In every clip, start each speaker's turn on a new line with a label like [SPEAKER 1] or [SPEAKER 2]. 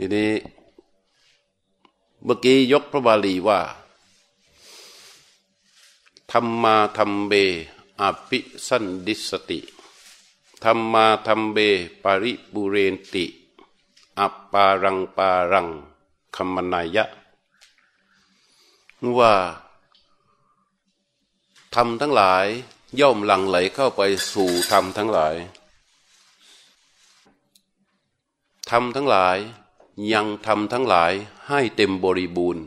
[SPEAKER 1] ทีนี้เมื่อกี้ยกพระบาลีว่าธรรมาธรรมเบอภิสันดิสติธรรมาธรรมเบปาริบุเรนติ อัปปารังปารังคัมมนายะ ว่าธรรมทั้งหลายย่อมหลั่งไหลเข้าไปสู่ธรรมทั้งหลายธรรมทั้งหลาย ยังทำทั้งหลายให้เต็มบริบูรณ์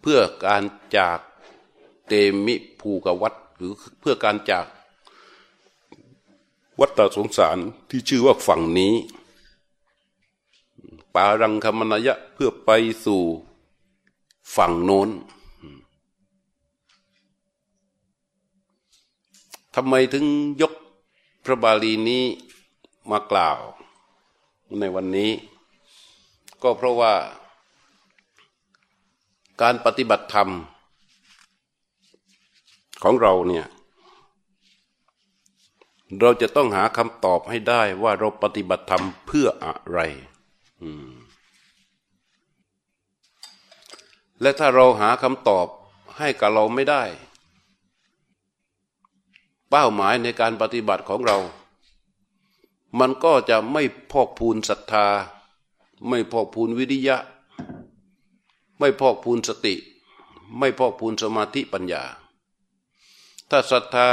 [SPEAKER 1] เพื่อการจากเตมิภูกวัตหรือเพื่อการจากวัฏสงสารที่ชื่อว่าฝั่งนี้ปารังคมนายะเพื่อไปสู่ฝั่งโน้นทำไมถึงยกพระบาลีนี้มากล่าวในวันนี้ ก็เพราะว่า การปฏิบัติธรรมของเราเนี่ย เราจะต้องหาคำตอบให้ได้ว่าเราปฏิบัติธรรมเพื่ออะไรและถ้าเราหาคำตอบให้กับเราไม่ได้ เป้าหมายในการปฏิบัติของเรา มันก็จะไม่พอกพูนศรัทธา ไม่พอกพูนวิริยะ ไม่พอกพูนสติ ไม่พอกพูนสมาธิปัญญา ถ้าศรัทธา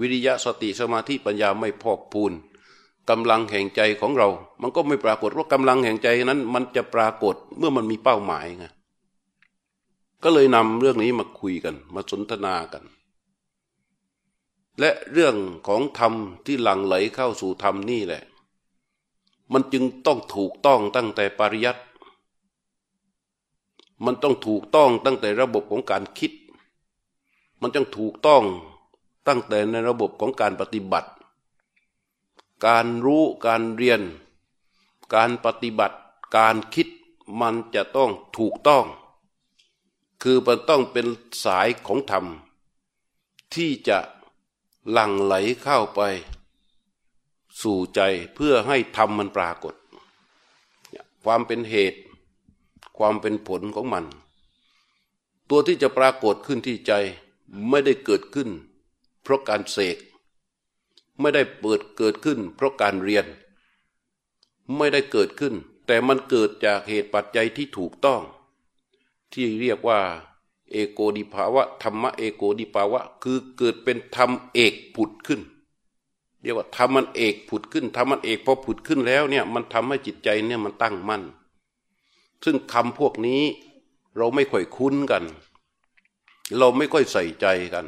[SPEAKER 1] วิริยะสติสมาธิปัญญาไม่พอกพูนกำลังแห่งใจของเรา มันก็ไม่ปรากฏว่ากำลังแห่งใจนั้น มันจะปรากฏเมื่อมันมีเป้าหมายไงก็เลยนำเรื่องนี้มาคุยกัน มาสนทนากัน และเรื่องของธรรมที่หลั่งไหลเข้าสู่ธรรมนี่แหละ มันจึงต้องถูกต้องตั้งแต่ปริยัติมันต้องถูกต้องตั้งแต่ระบบของการคิด มันจึงถูกต้องตั้งแต่ในระบบของการปฏิบัติ การรู้การเรียน การปฏิบัติ การคิดมันจะต้องถูกต้อง คือมันต้องเป็นสายของธรรม ที่จะหลั่งไหลเข้าไป สู่ใจเพื่อให้ธรรมมันปรากฏ ความเป็นเหตุ ความเป็นผลของมัน ตัวที่จะปรากฏขึ้นที่ใจไม่ได้เกิดขึ้น เพราะการเสกไม่ได้เปิดเกิดขึ้น เพราะการเรียน ไม่ได้เกิดขึ้น แต่มันเกิดจากเหตุปัจจัยที่ถูกต้อง ที่เรียกว่า เอโกดิภาวะธรรมะเอโกดิภาวะ คือเกิดเป็นธรรมเอกผุดขึ้น เรียกว่าทำมันเอกผุดขึ้นทำมันเอกพอผุดขึ้นแล้วเนี่ยมันทำให้จิตใจเนี่ยมันตั้งมั่น ซึ่งคำพวกนี้เราไม่ค่อยคุ้นกัน เราไม่ค่อยใส่ใจกัน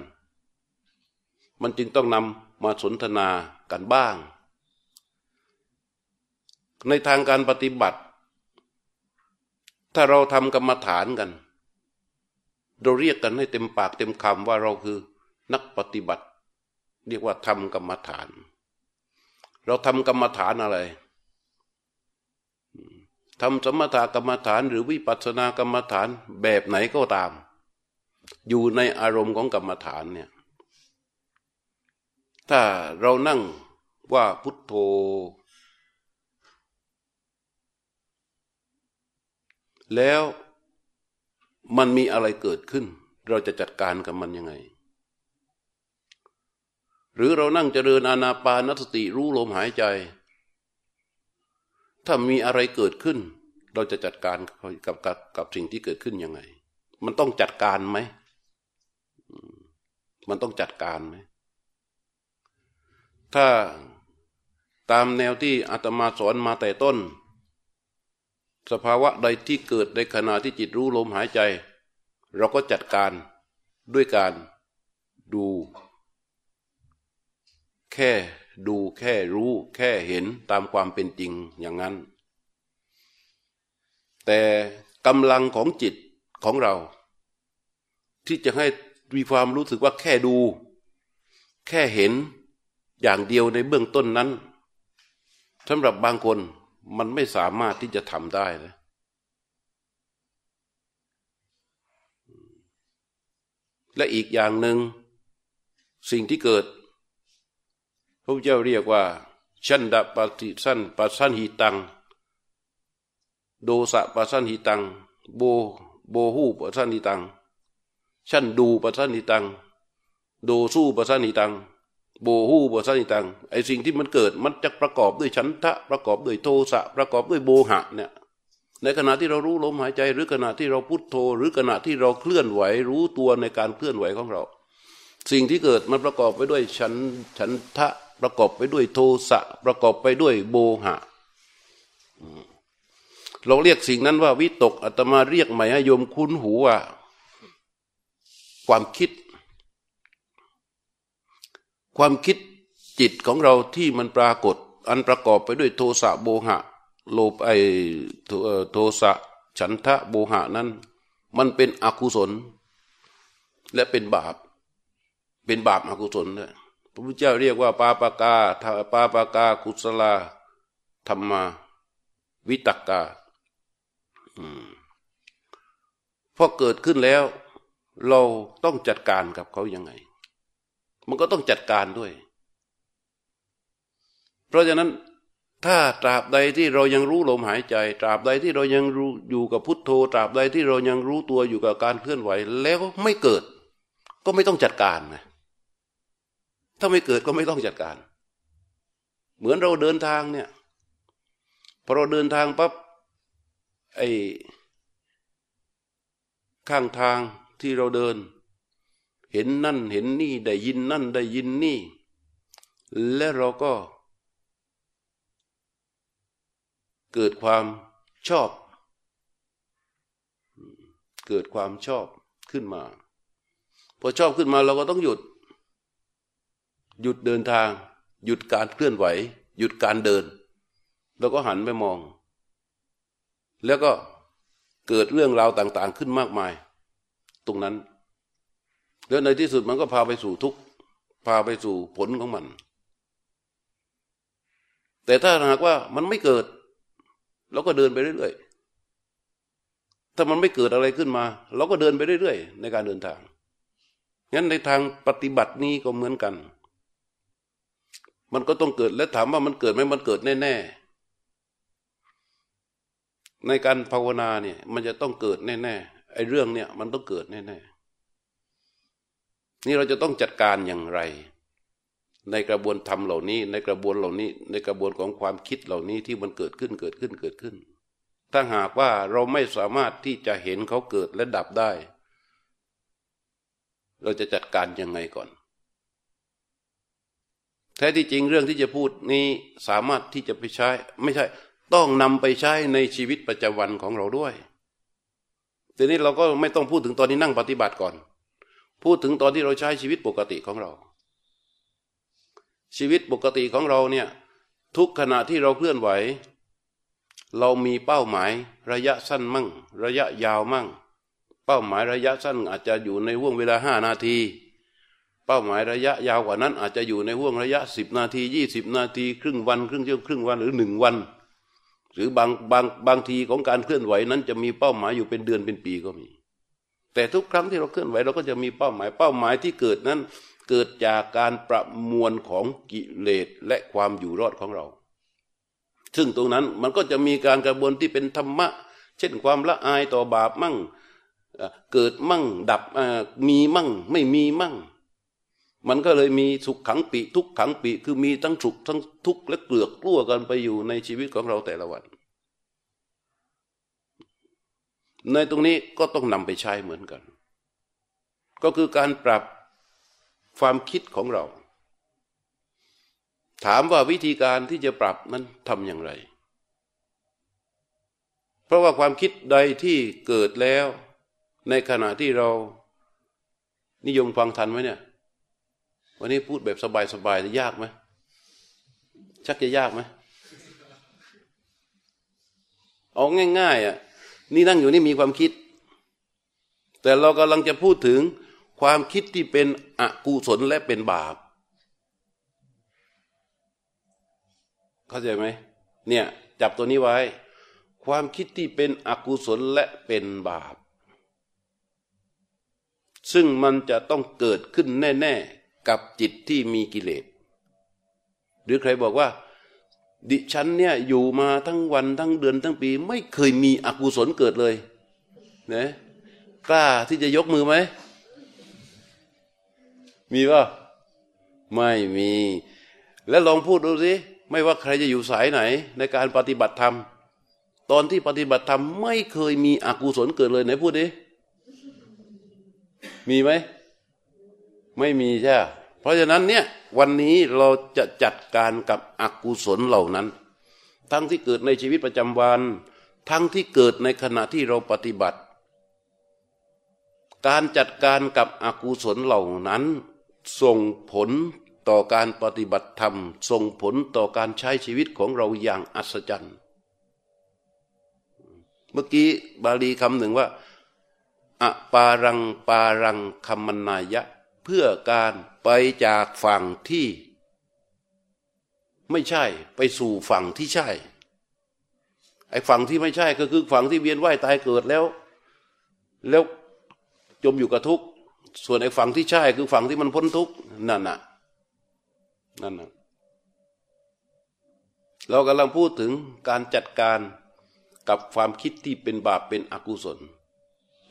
[SPEAKER 1] มันจึงต้องนำมาสนทนากันบ้าง ในทางการปฏิบัติ ถ้าเราทำกรรมฐานกัน เราเรียกกันให้เต็มปากเต็มคำว่าเราคือนักปฏิบัติ เรียกว่าทำกรรมฐาน เราทำกรรมฐานอะไรทำสมถกรรมฐาน หรือวิปัสสนากรรมฐานแบบไหนก็ตาม อยู่ในอารมณ์ของกรรมฐานเนี่ย ถ้าเรานั่งว่าพุทโธ แล้วมันมีอะไรเกิดขึ้น เราจะจัดการกับมันยังไง หรือเรานั่งเจริญอานาปานสติรู้ลมหายใจ ถ้ามีอะไรเกิดขึ้น เราจะจัดการกับกับกับสิ่งที่เกิดขึ้นยังไง มันต้องจัดการไหม มันต้องจัดการไหม ถ้าตามแนวที่อาตมาสอนมาแต่ต้น สภาวะใดที่เกิดในขณะที่จิตรู้ลมหายใจ เราก็จัดการด้วยการดู แค่ดูแค่รู้แค่เห็นตามความเป็นจริงอย่างนั้น แต่กำลังของจิตของเรา ที่จะให้มีความรู้สึกว่าแค่ดู แค่เห็นอย่างเดียวในเบื้องต้นนั้นสำหรับบางคนมันไม่สามารถที่จะทำได้เลยและอีกอย่างหนึ่งสิ่งที่เกิด พระเจ้าเรียกว่า ชันดะปฏิสันปัสันหิตัง โดสะปัสสันหิตัง โบโบหูปัสสันหิตัง ชันดูปัสสันหิตัง โดสู้ปัสสันหิตัง โบหูปัสสันหิตัง ไอสิ่งที่มันเกิดมันจะประกอบด้วยฉันทะประกอบด้วยโทสะประกอบด้วยโบหะเนี่ยในขณะที่เรารู้ลมหายใจ หรือขณะที่เราพุทโธ หรือขณะที่เราเคลื่อนไหว รู้ตัวในการเคลื่อนไหวของเรา สิ่งที่เกิดมันประกอบไปด้วยฉันฉันทะ ประกอบไปด้วยโทสะประกอบไปด้วยโบหะเราเรียกสิ่งนั้นว่าวิตกอาตมาเรียกใหม่ให้โยมคุ้นหูว่า ความคิด ความคิดจิตของเราที่มันปรากฏ อันประกอบไปด้วยโทสะโบหะ โลภไอโทสะฉันทะโบหะนั้น มันเป็นอกุศล และเป็นบาป เป็นบาปอกุศลเลย พระพุทธเจ้าเรียกว่า ปาปากาปาปากากุศลาธรรมา วิตกกาพอเกิดขึ้นแล้ว เราต้องจัดการกับเขายังไง มันก็ต้องจัดการด้วย เพราะฉะนั้นถ้าตราบใดที่เรายังรู้ลมหายใจ ตราบใดที่เรายังรู้อยู่กับพุทโธ ตราบใดที่เรายังรู้ตัวอยู่กับการเคลื่อนไหว แล้วไม่เกิด ก็ไม่ต้องจัดการไง ถ้าไม่เกิดก็ไม่ต้องจัดการ เหมือนเราเดินทางเนี่ยพอเราเดินทางปั๊บไอ้ข้างทางที่เราเดิน เห็นนั่นเห็นนี่ได้ยินนั่นได้ยินนี่ และเราก็ เกิดความชอบ เกิดความชอบขึ้นมา พอชอบขึ้นมาเราก็ต้องหยุด หยุดเดินทาง หยุดการเคลื่อนไหว หยุดการเดิน แล้วก็หันไปมอง แล้วก็เกิดเรื่องราวต่าง ๆ ขึ้นมากมาย ตรงนั้น แล้วในที่สุดมันก็พาไปสู่ทุกข์พาไปสู่ผลของมัน แต่ถ้าหากว่ามันไม่เกิดเราก็เดินไปเรื่อยๆ ถ้ามันไม่เกิดอะไรขึ้นมา เราก็เดินไปเรื่อยๆ ในการเดินทาง งั้นในทางปฏิบัตินี้ก็เหมือนกัน มันก็ต้องเกิดและถามว่ามันเกิดไหมมันเกิดแน่ ๆ ในการภาวนาเนี่ย มันจะต้องเกิดแน่ๆไอ้เรื่องเนี่ย มันต้องเกิดแน่ๆนี่เราจะต้องจัดการอย่างไร ในกระบวนธรรมเหล่านี้ ในกระบวนเหล่านี้ ในกระบวนของความคิดเหล่านี้ที่มันเกิดขึ้นเกิดขึ้นเกิดขึ้น ถ้าหากว่าเราไม่สามารถที่จะเห็นเขาเกิดและดับได้ เราจะจัดการยังไงก่อน แท้ที่จริงเรื่องที่จะพูดนี้สามารถที่จะไปใช้ ไม่ใช่ ต้องนำไปใช้ในชีวิตประจำวันของเราด้วยทีนี้เราก็ไม่ต้องพูดถึงตอนนี้นั่งปฏิบัติก่อน พูดถึงตอนที่เราใช้ชีวิตปกติของเรา ชีวิตปกติของเราเนี่ยทุกขณะที่เราเคลื่อนไหว เรามีเป้าหมายระยะสั้นมั่ง ระยะยาวมั่ง เป้าหมายระยะสั้นอาจจะอยู่ในห่วงเวลาห้านาที เป้าหมายระยะยาวกว่านั้น อาจจะอยู่ในห่วงระยะสิบนาทียี่สิบนาที ครึ่งวัน ครึ่งชั่วครึ่งวันหรือหนึ่งวัน หรือบางบางบางทีของการเคลื่อนไหวนั้น จะมีเป้าหมายอยู่เป็นเดือนเป็นปีก็มี แต่ทุกครั้งที่เราเคลื่อนไหวเราก็จะมีเป้าหมาย เป้าหมายที่เกิดนั้น เกิดจากการประมวลของกิเลสและความอยู่รอดของเรา ซึ่งตรงนั้นมันก็จะมีการกระบวนที่เป็นธรรมะ เช่นความละอายต่อบาปมั่งเกิดมั่งดับมีมั่ง ไม่มีมั่ง มันก็เลยมีสุขขังปีทุกขังปีคือมีทั้งสุขทั้งทุกข์และเกลือกกลัวกันไปอยู่ในชีวิตของเราแต่ละวัน ในตรงนี้ก็ต้องนำไปใช้เหมือนกัน ก็คือการปรับความคิดของเรา ถามว่าวิธีการที่จะปรับนั้นทำอย่างไร เพราะว่าความคิดใดที่เกิดแล้ว ในขณะที่เรานิยมฟังทันไหมเนี่ย วันนี้พูดแบบสบายๆจะยากไหมชักจะยากไหมเอาง่าย ๆอะนี่นั่งอยู่นี่มีความคิด แต่เรากำลังจะพูดถึงความคิดที่เป็นอกุศลและเป็นบาป เข้าใจไหมเนี่ยจับตัวนี้ไว้ ความคิดที่เป็นอกุศลและเป็นบาป ซึ่งมันจะต้องเกิดขึ้นแน่ ๆ กับจิตที่มีกิเลส หรือใครบอกว่า ดิฉันเนี่ยอยู่มาทั้งวันทั้งเดือนทั้งปี ไม่เคยมีอกุศลเกิดเลยนะกล้าที่จะยกมือไหม มีป่ะไม่มี แล้วลองพูดดูสิไม่ว่าใครจะอยู่สายไหน ในการปฏิบัติธรรม ตอนที่ปฏิบัติธรรมไม่เคยมีอกุศลเกิดเลยไหนพูดดิมีไหม ไม่มีใช่เพราะฉะนั้นเนี่ยวันนี้เราจะจัดการกับอกุศลเหล่านั้น ทั้งที่เกิดในชีวิตประจำวัน ทั้งที่เกิดในขณะที่เราปฏิบัติ การจัดการกับอกุศลเหล่านั้น ส่งผลต่อการปฏิบัติธรรม ส่งผลต่อการใช้ชีวิตของเราอย่างอัศจรรย์เมื่อกี้บาลีคำหนึ่งว่าอปารังปารังคัมมนายะ เพื่อการไปจากฝั่งที่ ไม่ใช่ไปสู่ฝั่งที่ใช่ ไอ้ฝั่งที่ไม่ใช่ก็คือฝั่งที่เวียนว่ายตายเกิดแล้ว แล้วจมอยู่กับทุกข์ส่วนไอ้ฝั่งที่ใช่คือฝั่งที่มันพ้นทุกข์นั่นน่ะนั่นน่ะเรากำลังพูดถึงการจัดการกับความคิดที่เป็นบาปเป็นอกุศล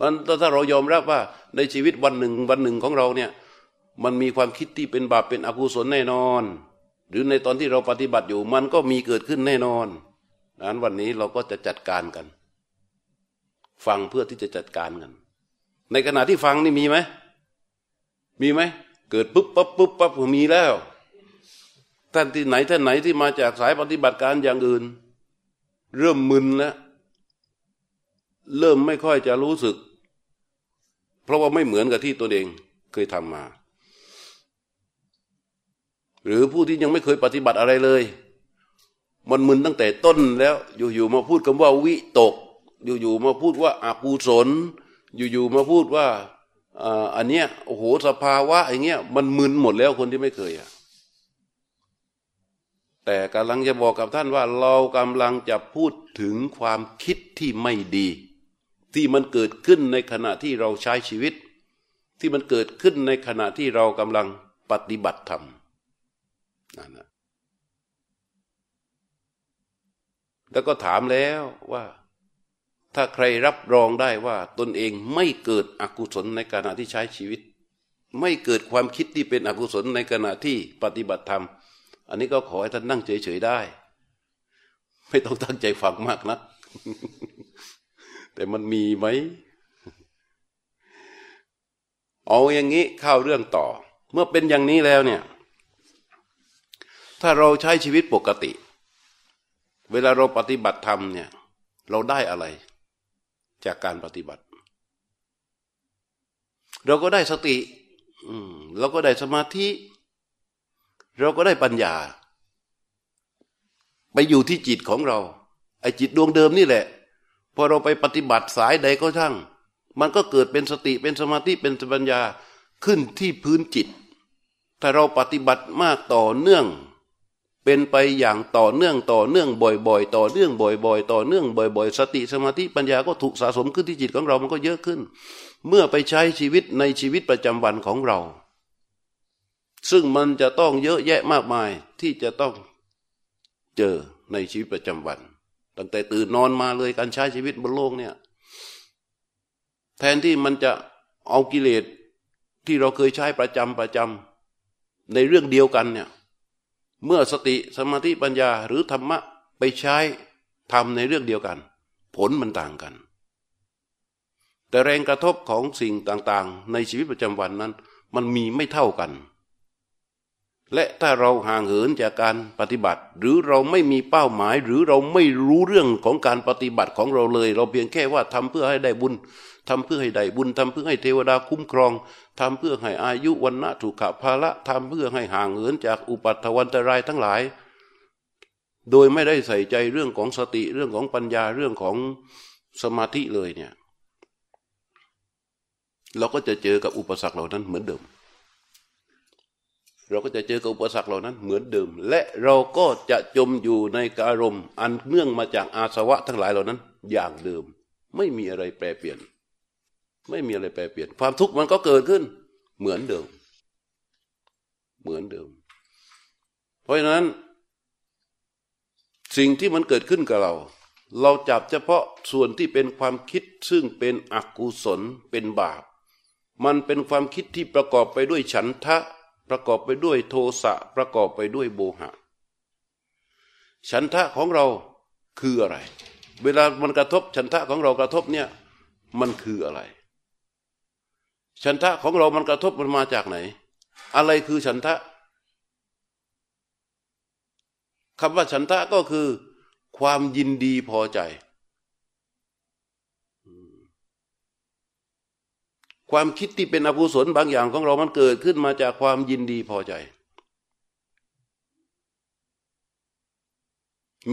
[SPEAKER 1] ราะถ้าเรายอมรับว่าในชีวิตวันหนึ่งวันหนึ่งของเราเนี่ย มันมีความคิดที่เป็นบาปเป็นอกุศลแน่นอน หรือในตอนที่เราปฏิบัติอยู่ มันก็มีเกิดขึ้นแน่นอนดังนั้นวันนี้เราก็จะจัดการกัน ฟังเพื่อที่จะจัดการกัน ในขณะที่ฟังนี่มีไหมมีไหมเกิดปุ๊บปั๊บปุ๊บปั๊บมีแล้ว ท่านที่ไหนท่านไหนที่มาจากสายปฏิบัติการอย่างอื่น เริ่มมึนแล้วเริ่มไม่ค่อยจะรู้สึก เพราะว่าไม่เหมือนกับที่ตัวเองเคยทำมา หรือผู้ที่ยังไม่เคยปฏิบัติอะไรเลย มันมึนตั้งแต่ต้นแล้วอยู่ๆมาพูดคำว่าวิตก อยู่ๆมาพูดว่าอากูศลอยู่ๆมาพูดว่าอันเนี้ยโอ้โหสภาวะอย่างเงี้ยมันมึนหมดแล้วคนที่ไม่เคยอะแต่กำลังจะบอกกับท่านว่า เรากำลังจะพูดถึงความคิดที่ไม่ดี ที่มันเกิดขึ้นในขณะที่เราใช้ชีวิต ที่มันเกิดขึ้นในขณะที่เรากำลังปฏิบัติธรรม นั่นนะแล้วก็ถามแล้วว่า ถ้าใครรับรองได้ว่า ตนเองไม่เกิดอกุศลในขณะที่ใช้ชีวิต ไม่เกิดความคิดที่เป็นอกุศลในขณะที่ปฏิบัติธรรม อันนี้ก็ขอให้ท่านนั่งเฉยๆได้ ไม่ต้องตั้งใจฟังมากนะัก แต่มันมีไหมเอาอย่างนี้เข้าเรื่องต่อ เมื่อเป็นอย่างนี้แล้วเนี่ย ถ้าเราใช้ชีวิตปกติ เวลาเราปฏิบัติธรรมเนี่ย เราได้อะไร จากการปฏิบัติ เราก็ได้สติเราก็ได้สมาธิ เราก็ได้ปัญญา ไปอยู่ที่จิตของเรา ไอ้จิตดวงเดิมนี่แหละพอเราไปปฏิบัติสายใดก็ช่าง มันก็เกิดเป็นสติเป็นสมาธิเป็นปัญญาขึ้นที่พื้นจิต ถ้าเราปฏิบัติมากต่อเนื่อง เป็นไปอย่างต่อเนื่องต่อเนื่องบ่อยๆ ต่อเนื่องบ่อย ๆ ต่อเนื่องบ่อย ๆ สติสมาธิปัญญาก็ถูกสะสมขึ้นที่จิตของเรามันก็เยอะขึ้น เมื่อไปใช้ชีวิตในชีวิตประจำวันของเรา ซึ่งมันจะต้องเยอะแยะมากมายที่จะต้องเจอในชีวิตประจำวัน ตั้งแต่ตื่นนอนมาเลยการใช้ชีวิตบนโลกเนี่ย แทนที่มันจะเอากิเลสที่เราเคยใช้ประจำประจำในเรื่องเดียวกันเนี่ย เมื่อสติสมาธิปัญญาหรือธรรมะไปใช้ทำในเรื่องเดียวกัน ผลมันต่างกัน แต่แรงกระทบของสิ่งต่างๆ ในชีวิตประจำวันนั้น มันมีไม่เท่ากัน และถ้าเราห่างเหินจากการปฏิบัติ หรือเราไม่มีเป้าหมาย หรือเราไม่รู้เรื่องของการปฏิบัติของเราเลย เราเพียงแค่ว่าทำเพื่อให้ได้บุญ ทำเพื่อให้ได้บุญทำเพื่อให้เทวดาคุ้มครองทำเพื่อให้อายุวันนะถูกขภาละทำเพื่อให้ห่างเหินจากอุปัตถวันตรายทั้งหลาย โดยไม่ได้ใส่ใจเรื่องของสติเรื่องของปัญญาเรื่องของสมาธิเลยเนี่ย เราก็จะเจอกับอุปสรรคเหล่านั้นเหมือนเดิม เราก็จะเจอกับอุปสรรคเหล่านั้นเหมือนเดิม และเราก็จะจมอยู่ในกอารมณ์ อันเนื่องมาจากอาสวะทั้งหลายเหล่านั้น อย่างเดิม ไม่มีอะไรแปรเปลี่ยน ไม่มีอะไรแปรเปลี่ยน ความทุกข์มันก็เกิดขึ้น เหมือนเดิม เหมือนเดิม เพราะฉะนั้น สิ่งที่มันเกิดขึ้นกับเรา เราจับเฉพาะส่วนที่เป็นความคิดซึ่งเป็นอกุศลเป็นบาป มันเป็นความคิดที่ประกอบไปด้วยฉันทะ ประกอบไปด้วยโทสะประกอบไปด้วยโบหะ ฉันทะของเราคืออะไร เวลามันกระทบฉันทะของเรากระทบเนี่ยมันคืออะไร ฉันทะของเรามันกระทบมันมาจากไหน อะไรคือฉันทะคำว่าฉันทะก็คือ ความยินดีพอใจ ความคิดที่เป็นอกุศลบางอย่างของเรามันเกิดขึ้นมาจากความยินดีพอใจ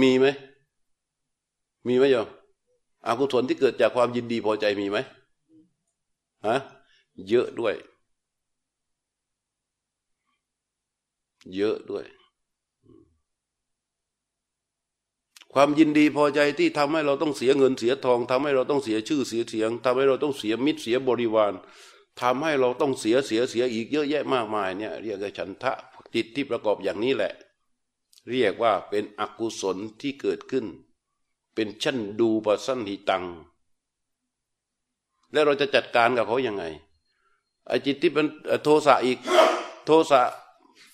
[SPEAKER 1] มีไหม มีไหมโยมอกุศลที่เกิดจากความยินดีพอใจมีไหมฮะ เยอะด้วย เยอะด้วย ความยินดีพอใจที่ทำให้เราต้องเสียเงินเสียทองทำให้เราต้องเสียชื่อเสียเสียงทำให้เราต้องเสียมิตรเสียบริวารทำให้เราต้องเสียเสียเสียอีกเยอะแยะมากมายเนี่ยเรียกว่าฉันทะจิตที่ประกอบอย่างนี้แหละ เรียกว่าเป็นอกุศลที่เกิดขึ้น เป็นชั้นดูปสันหิตัง แล้วเราจะจัดการกับเขายังไง ไอ้จิตที่เป็นโทสะอีก โทสะ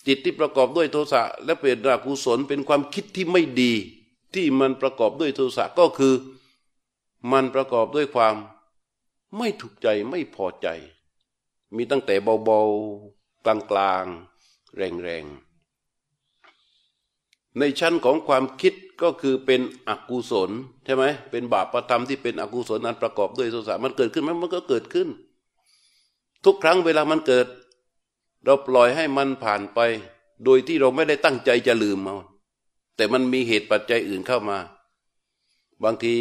[SPEAKER 1] จิตที่ประกอบด้วยโทสะและเป็นอกุศลเป็นความคิดที่ไม่ดี ที่มันประกอบด้วยโทสะก็คือ มันประกอบด้วยความไม่ถูกใจไม่พอใจ มีตั้งแต่เบาๆกลางๆ แรงๆ ในชั้นของความคิดก็คือเป็นอกุศลใช่ไหมเป็นบาปประธรรมที่เป็นอกุศลนั้นประกอบด้วยโทสะมันเกิดขึ้นไหมมันก็เกิดขึ้น ทุกครั้งเวลามันเกิด เราปล่อยให้มันผ่านไป โดยที่เราไม่ได้ตั้งใจจะลืมมันแต่มันมีเหตุปัจจัยอื่นเข้ามา บางที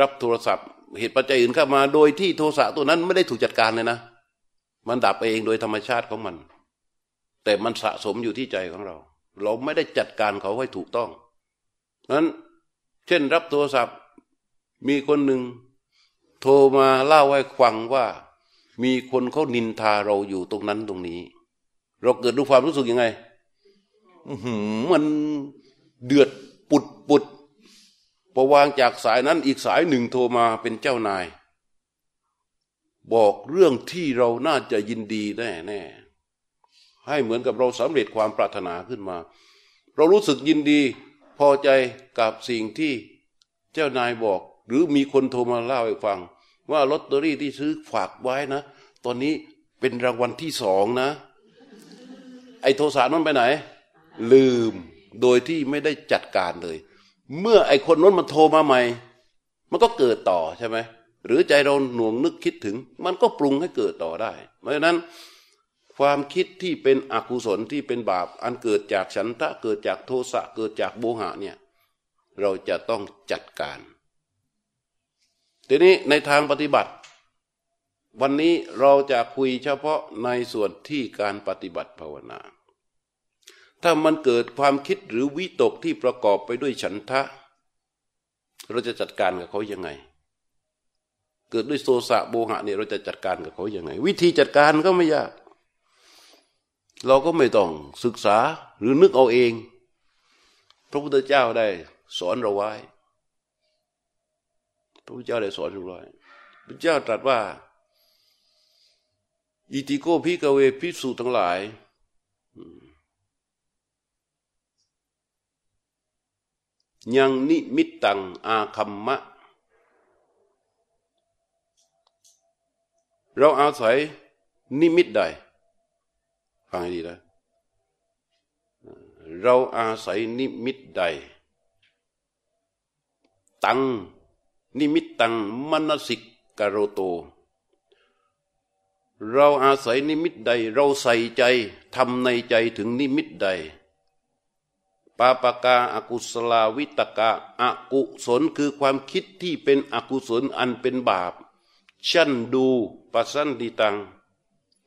[SPEAKER 1] รับโทรศัพท์ เหตุปัจจัยอื่นเข้ามา โดยที่โทรศัพท์ตัวนั้นไม่ได้ถูกจัดการเลยนะ มันดับไปเองโดยธรรมชาติของมัน แต่มันสะสมอยู่ที่ใจของเรา เราไม่ได้จัดการเขาให้ถูกต้องนั้น เช่นรับโทรศัพท์มีคนหนึ่งโทรมาเล่าให้ฟังว่า มีคนเขานินทาเราอยู่ตรงนั้นตรงนี้ เราเกิดดูความรู้สึกยังไงมันเดือดปุดปุดพอวางจากสายนั้นอีกสายหนึ่งโทรมาเป็นเจ้านาย บอกเรื่องที่เราน่าจะยินดีแน่แน่ให้เหมือนกับเราสำเร็จความปรารถนาขึ้นมา เรารู้สึกยินดีพอใจกับสิ่งที่เจ้านายบอก หรือมีคนโทรมาเล่าให้ฟัง ว่าลอตเตอรี่ที่ซื้อฝากไว้นะ ตอนนี้เป็นรางวัลที่สองนะ ไอ้โทรศัพท์นั้นไปไหน ลืมโดยที่ไม่ได้จัดการเลย เมื่อไอคนนั้นมันโทรมาใหม่ มันก็เกิดต่อใช่ไหมหรือใจเราหน่วงนึกคิดถึง มันก็ปรุงให้เกิดต่อได้ เพราะฉะนั้นความคิดที่เป็นอกุศลที่เป็นบาป อันเกิดจากฉันทะเกิดจากโทสะเกิดจากโมหะเนี่ย เราจะต้องจัดการ ทีนี้ในทางปฏิบัติ วันนี้เราจะคุยเฉพาะในส่วนที่การปฏิบัติภาวนา ถ้ามันเกิดความคิดหรือวิตกที่ประกอบไปด้วยฉันทะ เราจะจัดการกับเขายังไง เกิดด้วยโซสะโบหะเนี่ยเราจะจัดการกับเขายังไง วิธีจัดการก็ไม่ยาก เราก็ไม่ต้องศึกษาหรือนึกเอาเอง พระพุทธเจ้าได้สอนเราไว้ พระพุทธเจ้าได้สอนเราไว้พระเจ้าตรัสว่าอิติโข ภิกขเว ภิกษุทั้งหลายยังนิมิตตังอาคัมมะ เราอาศัยนิมิตใดฟังให้ดีนะเราอาศัยนิมิตใด ยัง นิมิตตังมนสิกโรโต เราอาศัยนิมิตใด เราใส่ใจทำในใจถึงนิมิตใด ปาปกา อกุสลาวิตักกา อกุศลคือความคิดที่เป็นอกุศลอันเป็นบาป ชั่นดูปัสสันติตัง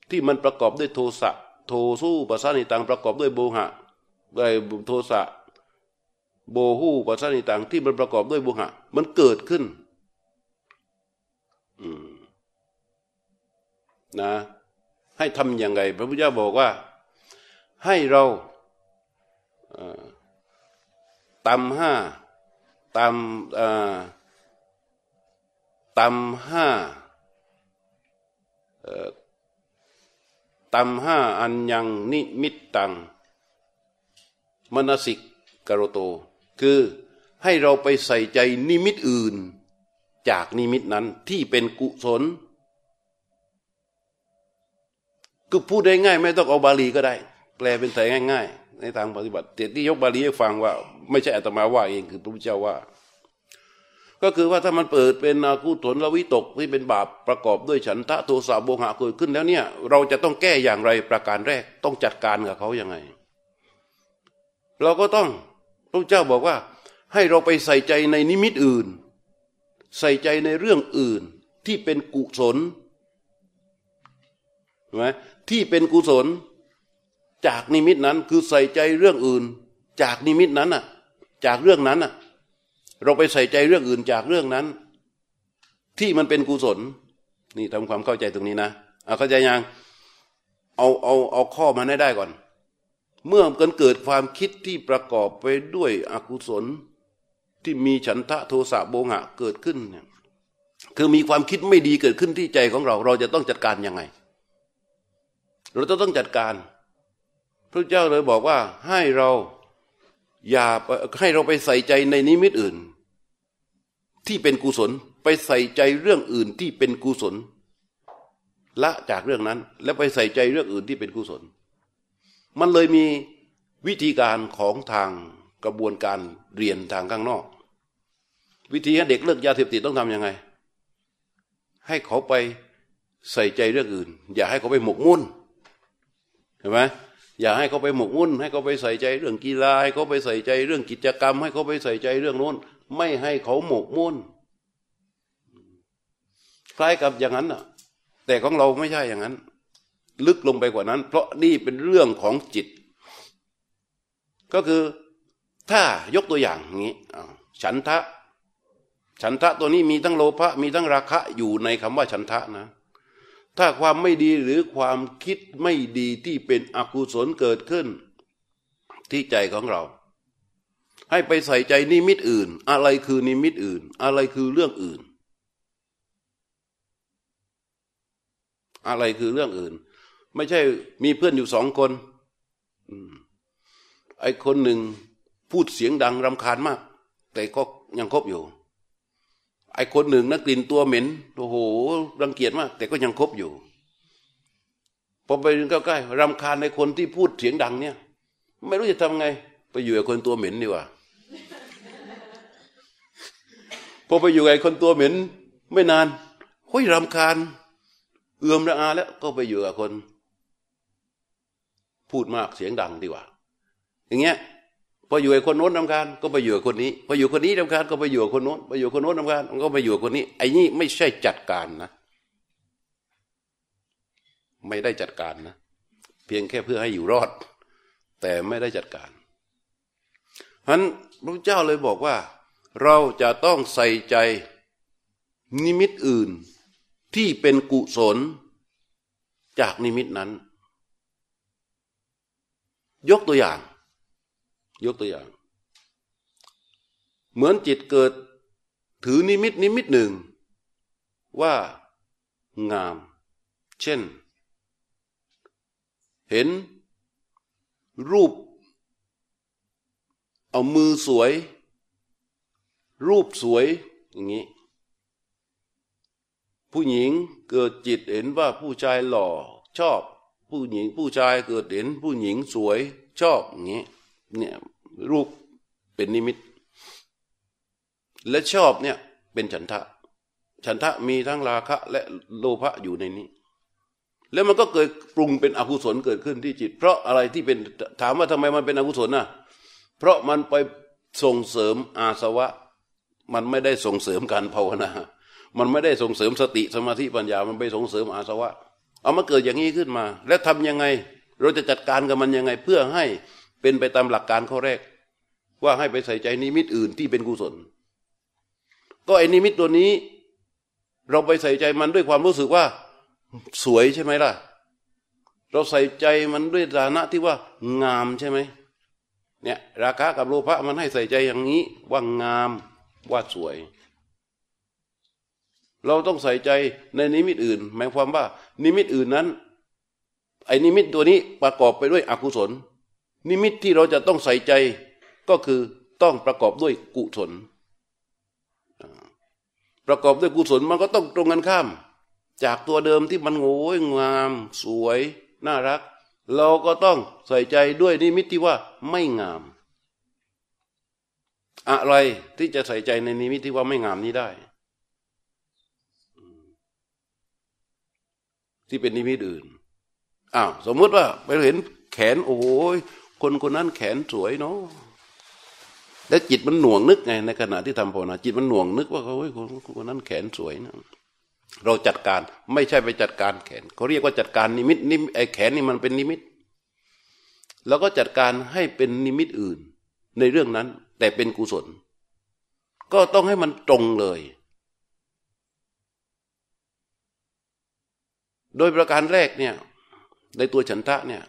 [SPEAKER 1] ที่มันประกอบด้วยโทสะ โทสู้ปัสสันติตังประกอบด้วยโบหะด้วยโทสะ โบหูปัสสนิตังที่มันประกอบด้วยโบหะ มันเกิดขึ้นนะ ให้ทำอย่างไรพระพุทธเจ้าบอกว่า ให้เราตำห้าตามตามห้าตามห้าอันยังนิมิตตัง มนสิกกรโต คือให้เราไปใส่ใจนิมิตอื่น จากนิมิตนั้นที่เป็นกุศลคือพูดได้ง่าย ไม่ต้องเอาบาลีก็ได้ แปลเป็นไทยง่าย ๆ ในทางปฏิบัติแต่ที่ยกบาลีให้ฟังว่า ไม่ใช่อาตมาว่าเองคือพระพุทธเจ้าว่า ก็คือว่าถ้ามันเปิดเป็นกุศลละวิตกที่เป็นบาปประกอบด้วยฉันทะโทสะโบหะเกิดขึ้นแล้วเนี่ย เราจะต้องแก้อย่างไรประการแรกต้องจัดการกับเขาอย่างไง เราก็ต้อง ระเจ้าบอกว่า ให้เราไปใส่ใจในนิมิตอื่น ใส่ใจในเรื่องอื่นที่เป็นกุศลใช่ไหมที่เป็นกุศล จากนิมิตนั้นคือใส่ใจเรื่องอื่น จากนิมิตนั้นอะ จากเรื่องนั้นอะ เราไปใส่ใจเรื่องอื่นจากเรื่องนั้น ที่มันเป็นกุศล นี่ทำความเข้าใจตรงนี้นะเอาเข้าใจยังเอาเอาเอาข้อมาให้ได้ก่อน เมื่อกันเกิดความคิดที่ประกอบไปด้วยอกุศลที่มีฉันทะโทสะโบงะเกิดขึ้นเนี่ยคือมีความคิดไม่ดีเกิดขึ้นที่ใจของเรา เราจะต้องจัดการยังไง เราจะต้องจัดการ พระเจ้าเลยบอกว่าให้เราอย่าให้เราไปใส่ใจในนิมิตอื่น ที่เป็นกุศลไปใส่ใจเรื่องอื่นที่เป็นกุศลละจากเรื่องนั้น แล้วไปใส่ใจเรื่องอื่นที่เป็นกุศล มันเลยมีวิธีการของทางกระบวนการเรียนทางข้างนอก วิธีให้เด็กเลิกยาเสพติดต้องทำยังไง ให้เขาไปใส่ใจเรื่องอื่น อย่าให้เขาไปหมกมุ่นเห็นไหมอย่าให้เขาไปหมกมุ่น ให้เขาไปใส่ใจเรื่องกีฬาให้เขาไปใส่ใจเรื่องกิจกรรม ให้เขาไปใส่ใจเรื่องโน้น ไม่ให้เขาหมกมุ่นคล้ายกับอย่างนั้นน่ะ แต่ของเราไม่ใช่อย่างนั้น ลึกลงไปกว่านั้น เพราะนี่เป็นเรื่องของจิต ก็คือถ้ายกตัวอย่างนี้ฉันทะ ฉันทะตัวนี้มีทั้งโลภะมีทั้งราคะอยู่ในคำว่าฉันทะนะ ถ้าความไม่ดีหรือความคิดไม่ดีที่เป็นอกุศลเกิดขึ้น ที่ใจของเรา ให้ไปใส่ใจนิมิตอื่น อะไรคือนิมิตอื่น อะไรคือเรื่องอื่น อะไรคือเรื่องอื่น ไม่ใช่มีเพื่อนอยู่สองคนไอ้คนหนึ่งพูดเสียงดังรำคาญมาก แต่ก็ยังคบอยู่ ไอ้คนหนึ่งนะกลิ่นตัวเหม็นโอ้โหรังเกียจมาก แต่ก็ยังคบอยู่พอไปใกล้ๆรำคาญในคนที่พูดเสียงดังเนี่ย ไม่รู้จะทำไง ไปอยู่กับคนตัวเหม็นดีกว่าพอไปอยู่กับคนตัวเหม็น ไม่นานเฮ้ยรำคาญ เอื่อมระอาแล้วก็ไปอยู่กับคน พูดมากเสียงดังดีกว่า อย่างเงี้ยพออยู่กับคนโน้นทำการก็ไปอยู่กับคนนี้พออยู่คนนี้ทำการก็ไปอยู่กับคนโน้นไปอยู่คนโน้นทำการก็ไปอยู่กับคนนี้ ไอ้นี่ไม่ใช่จัดการนะ ไม่ได้จัดการนะ เพียงแค่เพื่อให้อยู่รอด แต่ไม่ได้จัดการฉะนั้นพระเจ้าเลยบอกว่า เราจะต้องใส่ใจนิมิตอื่นที่เป็นกุศลจากนิมิตนั้น ยกตัวอย่าง ยกตัวอย่าง เหมือนจิตเกิดถือนิมิตนิมิตหนึ่ง ว่างาม เช่น เห็น รูป เอามือสวย รูปสวยอย่างนี้ผู้หญิงเกิดจิตเห็นว่าผู้ชายหล่อชอบ ผู้หญิงผู้ชายเกิดเห็น ผู้หญิงสวยชอบอย่างนี้เนี่ยรูปเป็นนิมิต และชอบเนี่ยเป็นฉันทะ ฉันทะมีทั้งราคะ และโลภะอยู่ในนี้ แล้วมันก็เกิดปรุงเป็นอกุศลเกิดขึ้นที่จิต เพราะอะไรที่เป็นถามว่าทำไมมันเป็นอกุศลน่ะ เพราะมันไปส่งเสริมอาสวะ มันไม่ได้ส่งเสริมการภาวนา มันไม่ได้ส่งเสริมสติสมาธิปัญญา มันไปส่งเสริมอาสวะ เอามาเกิดอย่างนี้ขึ้นมา แล้วทำยังไง เราจะจัดการกับมันยังไง เพื่อให้เป็นไปตามหลักการข้อแรก ว่าให้ไปใส่ใจนิมิตอื่นที่เป็นกุศล ก็ไอ้นิมิตตัวนี้ เราไปใส่ใจมันด้วยความรู้สึกว่า สวยใช่ไหมล่ะ เราใส่ใจมันด้วยฐานะที่ว่างามใช่ไหมเนี่ยราคะกับโลภะมันให้ใส่ใจอย่างนี้ว่างามว่าสวย เราต้องใส่ใจในนิมิตอื่น หมายความว่า นิมิตอื่นนั้น ไอ้นิมิตตัวนี้ประกอบไปด้วยอกุศล นิมิตที่เราจะต้องใส่ใจก็คือต้องประกอบด้วยกุศล ประกอบด้วยกุศลมันก็ต้องตรงกันข้าม จากตัวเดิมที่มันโง่งาม สวย น่ารัก เราก็ต้องใส่ใจด้วยนิมิตที่ว่าไม่งาม อะไรที่จะใส่ใจในนิมิตที่ว่าไม่งามนี้ได้ ที่เป็นนิมิตอื่นอ้าวสมมติว่าไปเห็นแขนโอ้ยคนคนนั้นแขนสวยเนาะแล้วจิตมันหน่วงนึกไงในขณะที่ทำภาวนาจิตมันหน่วงนึกว่าเขาคนคนนั้นแขนสวยนะเราจัดการไม่ใช่ไปจัดการแขนเขาเรียกว่าจัดการนิมิตนิไอแขนนี่มันเป็นนิมิต แล้วก็จัดการให้เป็นนิมิตอื่น ในเรื่องนั้น แต่เป็นกุศล ก็ต้องให้มันตรงเลย โดยประการแรกเนี่ยในตัวฉันทะเนี่ย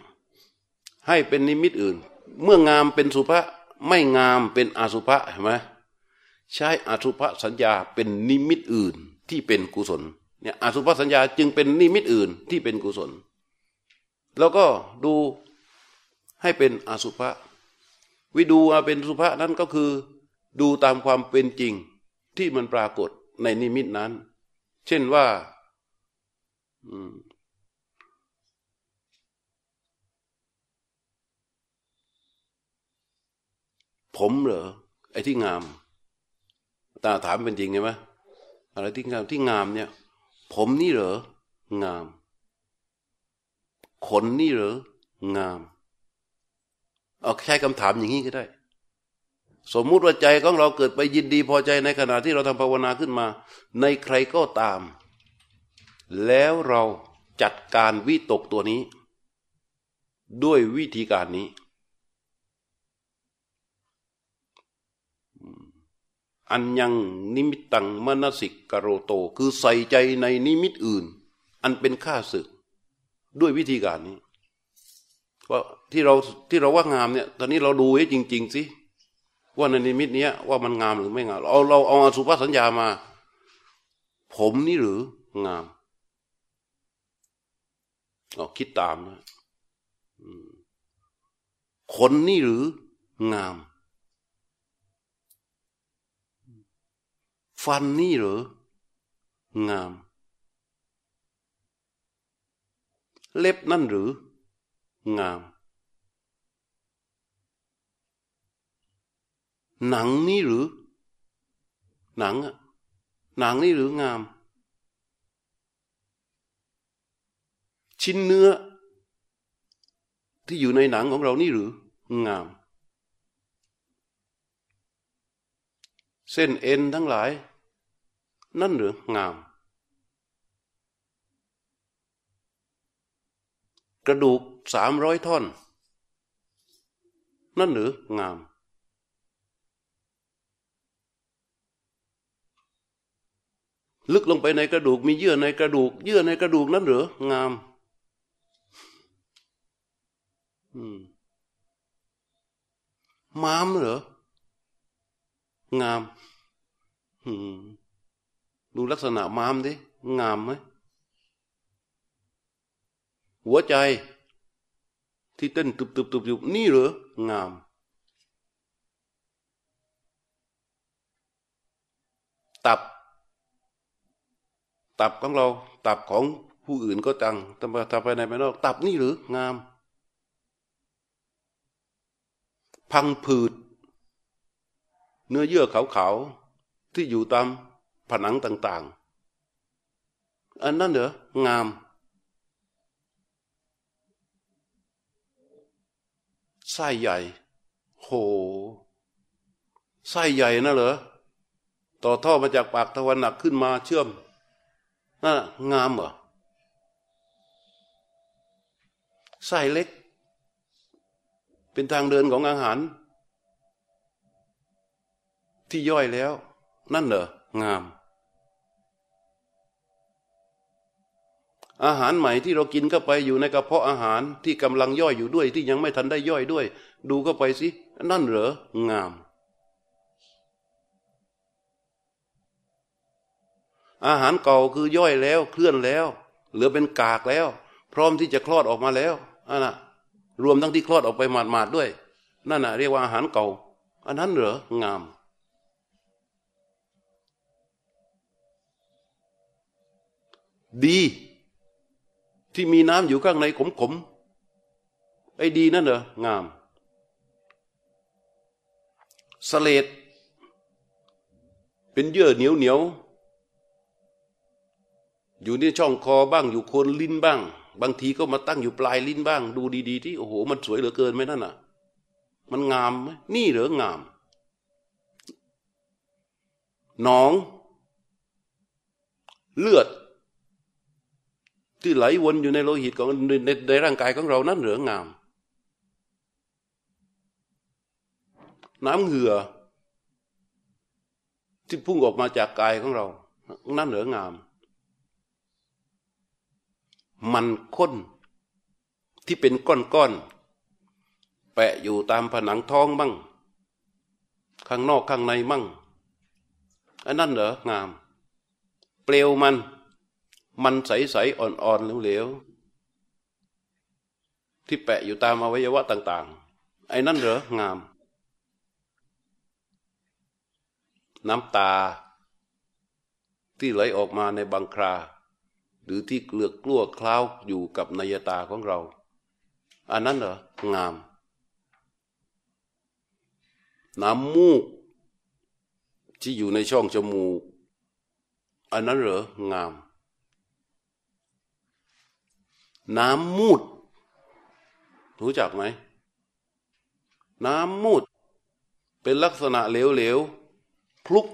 [SPEAKER 1] ให้เป็นนิมิตอื่น เมื่องามเป็นสุภะไม่งามเป็นอสุภะเห็นไหมใช้อสุภะสัญญาเป็นนิมิตอื่นที่เป็นกุศลเนี่ยอสุภะสัญญาจึงเป็นนิมิตอื่นที่เป็นกุศล แล้วก็ดูให้เป็นอสุภะวิดูมาเป็นสุภะนั้นก็คือ ดูตามความเป็นจริงที่มันปรากฏในนิมิตนั้น เช่นว่า ผมเหรอไอ้ที่งาม ตาถามเป็นจริงไงไหมอะไรที่งามที่งามเนี่ย ผมนี่เหรองาม ขนนี่เหรองาม เอาแค่คำถามอย่างนี้ก็ได้ สมมุติว่าใจของเราเกิดไปยินดีพอใจในขณะที่เราทำภาวนาขึ้นมา ในใครก็ตาม แล้วเราจัดการวิตกตัวนี้ ด้วยวิธีการนี้ อันยังนิมิตตังมนสิกกโรโต คือใส่ใจในนิมิตอื่น อันเป็นข้าศึก ด้วยวิธีการนี้ว่าที่เราที่เราว่างามเนี่ย ตอนนี้เราดูให้จริง ๆสิว่าในนิมิตเนี้ยว่ามันงามหรือไม่งาม เราเราเอาอสุภสัญญามา ผมนี่หรืองาม เราคิดตามนะคนนี่หรืองาม ฟันนี่หรืองาม เล็บนั่นหรืองาม หนังนี่หรือ หนังอะหนังนี่หรืองาม ชิ้นเนื้อ ที่อยู่ในหนังของเรานี่หรืองาม เส้นเอ็นทั้งหลาย นั่นหรืองาม กระดูกสามร้อยท่อน นั่นหรืองามลึกลงไปในกระดูกมีเยื่อในกระดูก เยื่อในกระดูกนั่นหรืองาม ม้ามเหรอ งามดูลักษณะม้ามดิ งามไหมหัวใจ ที่เต้นตุบตุบตุบอยู่นี่เหรอ งาม ตับ ตับของเรา ตับของผู้อื่นก็จังทำไปทำไปในไปนอก ตับนี่หรืองาม พังผืด เนื้อเยื่อขาวๆที่อยู่ตามผนังต่าง ๆ อันนั้นเหรองาม ไส้ใหญ่ โห ไส้ใหญ่นะเหรอ ต่อท่อมาจากปากตะวันหนักขึ้นมาเชื่อมน่งามเหรอไส้เล็ก เป็นทางเดินของอาหาร ที่ย่อยแล้ว นั่นเหรองาม อาหารใหม่ที่เรากินเข้าไปอยู่ในกระเพาะอาหารที่กำลังย่อยอยู่ด้วย ที่ยังไม่ทันได้ย่อยด้วย ดูเข้าไปสินั่นเหรองามอาหารเก่าคือย่อยแล้วเคลื่อนแล้ว เหลือเป็นกากแล้ว พร้อมที่จะคลอดออกมาแล้วอันน่ะ รวมทั้งที่คลอดออกไปหมาดๆด้วย นั่นน่ะเรียกว่าอาหารเก่า อันนั้นเหรองาม ดี ที่มีน้ำอยู่ข้างในขมๆไอ้ดีนั่นเหรองามสเลดเป็นเยื่อเหนียวเหนียวอยู่ที่ช่องคอบ้างอยู่โคนลิ้นบ้าง บางทีก็มาตั้งอยู่ปลายลิ้นบ้าง ดูดีๆที่โอ้โห มันสวยเหลือเกินไหมนั่นน่ะ มันงามไหมนี่เหรองาม หนอง เลือด ที่ไหลวนอยู่ในโลหิตของในในร่างกายของเรานั่นเหลืองาม น้ำเหงื่อที่พุ่งออกมาจากกายของเรา นั่นเหลืองาม มันข้น ที่เป็นก้อนๆแปะอยู่ตามผนังท้องบ้างข้างนอกข้างในมั่งอันนั้นเหรองาม เปลวมัน มันใสๆอ่อนๆเหลวๆที่แปะอยู่ตามอวัยวะต่าง ๆ ไอ้นั่นเหรองาม น้ำตา ที่ไหลออกมาในบางครา หรือที่เกลือกกลั้วคล้าวอยู่กับนายตาของเรา อันนั้นเหรองาม น้ำมูก ที่อยู่ในช่องจมูก อันนั้นเหรองาม น้ำมูด รู้จักไหม น้ำมูด เป็นลักษณะเหลวๆคลุก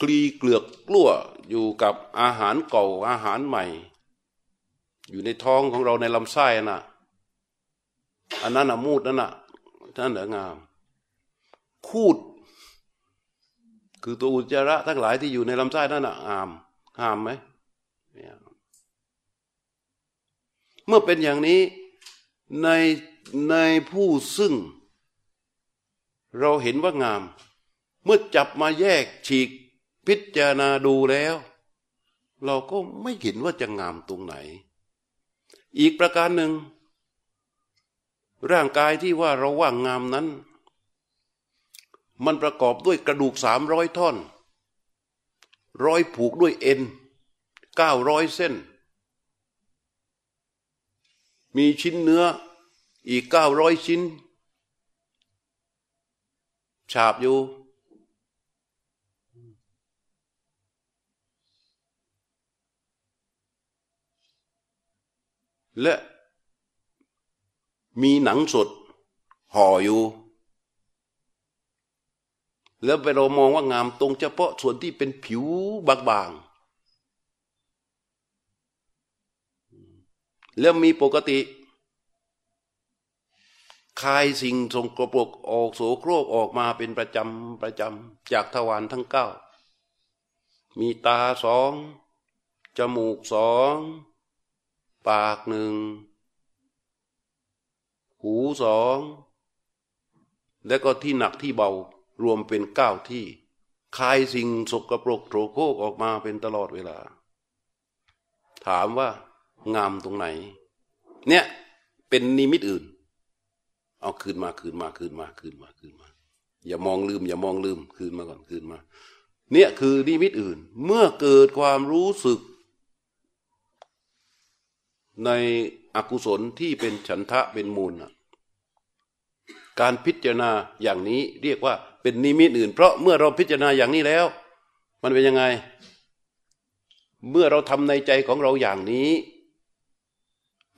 [SPEAKER 1] กลีเกลือกกลั้ว อยู่กับอาหารเก่าอาหารใหม่ อยู่ในท้องของเราในลำไส้น่ะ อันนั้นนะมูดนั่นน่ะนั่นเหลืองาม คูด คือตัวอุจจาระทั้งหลายที่อยู่ในลำไส้นั่นนะงามงามไหมเมื่อเป็นอย่างนี้ในในผู้ซึ่ง เราเห็นว่างาม เมื่อจับมาแยกฉีก พิจารณาดูแล้ว เราก็ไม่เห็นว่าจะงามตรงไหน อีกประการหนึ่ง ร่างกายที่ว่าเราว่างงามนั้น มันประกอบด้วยกระดูกสามร้อยท่อน ร้อยผูกด้วยเอ็นเก้าร้อยเส้น มีชิ้นเนื้ออีกเก้าร้อยชิ้น ฉาบอยู่ และมีหนังสดห่ออยู่ แล้วไปเรามองว่างามตรงเฉพาะส่วนที่เป็นผิวบางๆ แล้วมีปกติ คายสิ่งทรงกระปกออกโสโครกออกมาเป็นประจำประจำจากทวารทั้งเก้า มีตาสอง จมูกสอง ปากหนึ่ง หูสอง แล้วก็ที่หนักที่เบารวมเป็นเก้าที่คายสิ่งสกปรกโถโคกออกมาเป็นตลอดเวลา ถามว่างามตรงไหน เนี่ยเป็นนิมิตอื่น เอาคืนมาคืนมาคืนมาคืนมาคืนมา อย่ามองลืม อย่ามองลืมคืนมาก่อนคืนมา เนี่ยคือนิมิตอื่น เมื่อเกิดความรู้สึก ในอกุศลที่เป็นฉันทะเป็นมูลการพิจารณาอย่างนี้เรียกว่าเป็นนิมิตอื่น เพราะเมื่อเราพิจารณาอย่างนี้แล้ว มันเป็นยังไง เมื่อเราทำในใจของเราอย่างนี้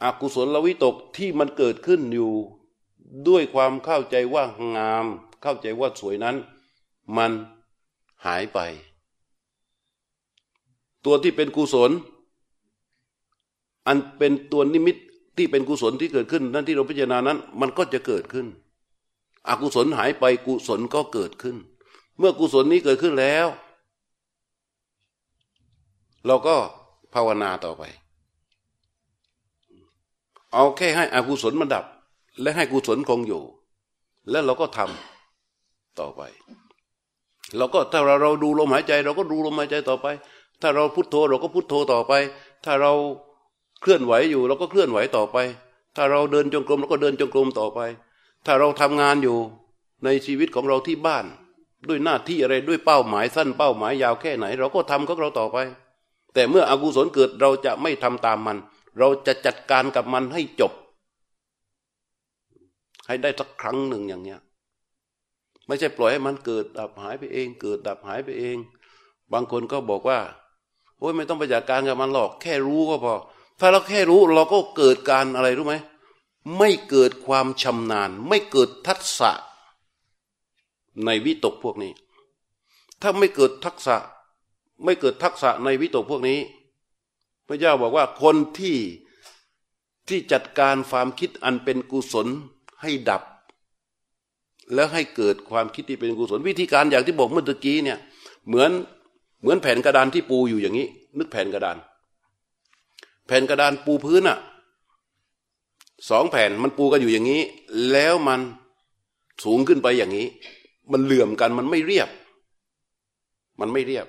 [SPEAKER 1] อกุศลวิตกที่มันเกิดขึ้นอยู่ด้วยความเข้าใจว่างาม เข้าใจว่าสวยนั้น มันหายไป ตัวที่เป็นกุศล อันเป็นตัวนิมิตที่เป็นกุศลที่เกิดขึ้น นั่นที่เราพิจารณานั้น มันก็จะเกิดขึ้น อกุศลหายไปกุศลก็เกิดขึ้น เมื่อกุศลนี้เกิดขึ้นแล้ว เราก็ภาวนาต่อไป เอาแค่ให้อกุศลมันดับ และให้กุศลคงอยู่ แล้วเราก็ทำต่อไป เราก็ถ้าเราเราดูลมหายใจ เราก็ดูลมหายใจต่อไป ถ้าเราพุโทโธเราก็พุโทโธต่อไป ถ้าเรา เคลื่อนไหวอยู่เราก็เคลื่อนไหวต่อไป ถ้าเราเดินจงกรมเราก็เดินจงกรมต่อไป ถ้าเราทำงานอยู่ในชีวิตของเราที่บ้าน ด้วยหน้าที่อะไรด้วยเป้าหมายสั้นเป้าหมายยาวแค่ไหน เราก็ทำของเราต่อไป แต่เมื่ออกุศลเกิดเราจะไม่ทำตามมัน เราจะจัดการกับมันให้จบ ให้ได้สักครั้งหนึ่งอย่างเนี้ยไม่ใช่ปล่อยให้มันเกิดดับหายไปเอง เกิดดับหายไปเอง บางคนก็บอกว่าโอ้ยไม่ต้องไปจัดการกับมันหรอก แค่รู้ก็พอ ถ้าเราแค่รู้เราก็เกิดการอะไรรู้ไหมไม่เกิดความชำนาญ ไม่เกิดทักษะ ในวิตกพวกนี้ ถ้าไม่เกิดทักษะ ไม่เกิดทักษะในวิตกพวกนี้ พระเจ้าบอกว่าคนที่ที่จัดการความคิดอันเป็นกุศลให้ดับ แล้วให้เกิดความคิดที่เป็นกุศล วิธีการอย่างที่บอกเมื่อตะกี้เนี่ย เหมือนเหมือนแผ่นกระดานที่ปูอยู่อย่างนี้ นึกแผ่นกระดาน ผ่นกระดานปูพื้นอะสองแผ่นมันปูกันอยู่อย่างนี้ แล้วมันสูงขึ้นไปอย่างนี้ มันเหลื่อมกันมันไม่เรียบ มันไม่เรียบ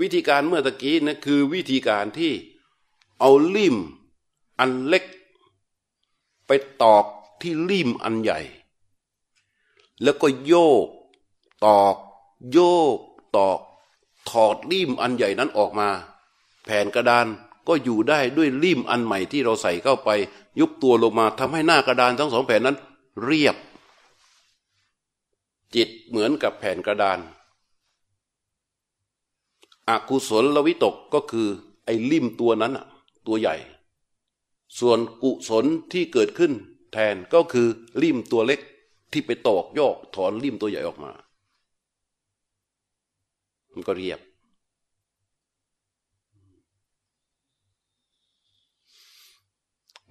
[SPEAKER 1] วิธีการเมื่อตะกี้นะคือวิธีการที่เอาลิ่มอันเล็ก ไปตอกที่ลิ่มอันใหญ่ แล้วก็โยก ตอก โยก ตอก ถอดลิ่มอันใหญ่นั้นออกมา แผ่นกระดาน ก็อยู่ได้ด้วยลิ่มอันใหม่ที่เราใส่เข้าไป ยุบตัวลงมาทำให้หน้ากระดานทั้งสองแผ่นนั้น เรียบ จิตเหมือนกับแผ่นกระดานอากุศลวิตกก็คือ ไอ้ลิ่มตัวนั้นอะตัวใหญ่ ส่วนกุศลที่เกิดขึ้น แทนก็คือลิ่มตัวเล็กที่ไปตอกยอกถอนลิ่มตัวใหญ่ออกมา มันก็เรียบ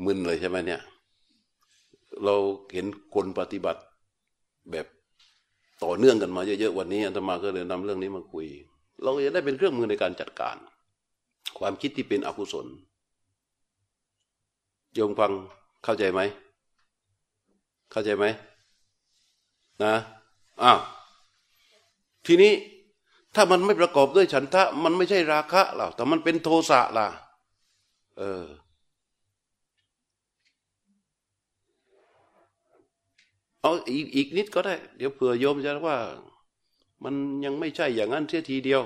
[SPEAKER 1] มึนเลยใช่ไหมเนี่ย เราเห็นคนปฏิบัติแบบต่อเนื่องกันมาเยอะๆวันนี้อาตมาก็เลยนำเรื่องนี้มาคุย เราจะได้เป็นเครื่องมือในการจัดการ ความคิดที่เป็นอกุศลโยมฟังเข้าใจไหม เข้าใจไหมนะอ้าวทีนี้ถ้ามันไม่ประกอบด้วยฉันทะ มันไม่ใช่ราคะหรอกแต่มันเป็นโทสะล่ะ เออ เอาอีกอีกนิดก็ได้ เดี๋ยวเผื่อโยมจะว่า มันยังไม่ใช่อย่างนั้นเสียทีเดียว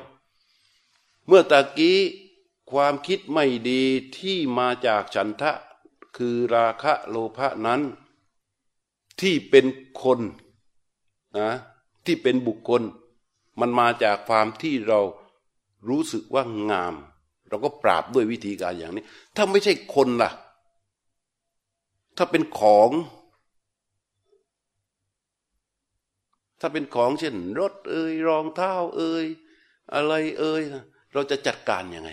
[SPEAKER 1] เมื่อตะกี้ความคิดไม่ดีที่มาจากฉันทะคือราคะโลภะนั้น ที่เป็นคนนะที่เป็นบุคคล มันมาจากความที่เรารู้สึกว่างาม เราก็ปราบด้วยวิธีการอย่างนี้ ถ้าไม่ใช่คนล่ะ ถ้าเป็นของ ถ้าเป็นของเช่น รถเอ่ยรองเท้าเอ่ยอะไรเอ่ยเราจะจัดการยังไง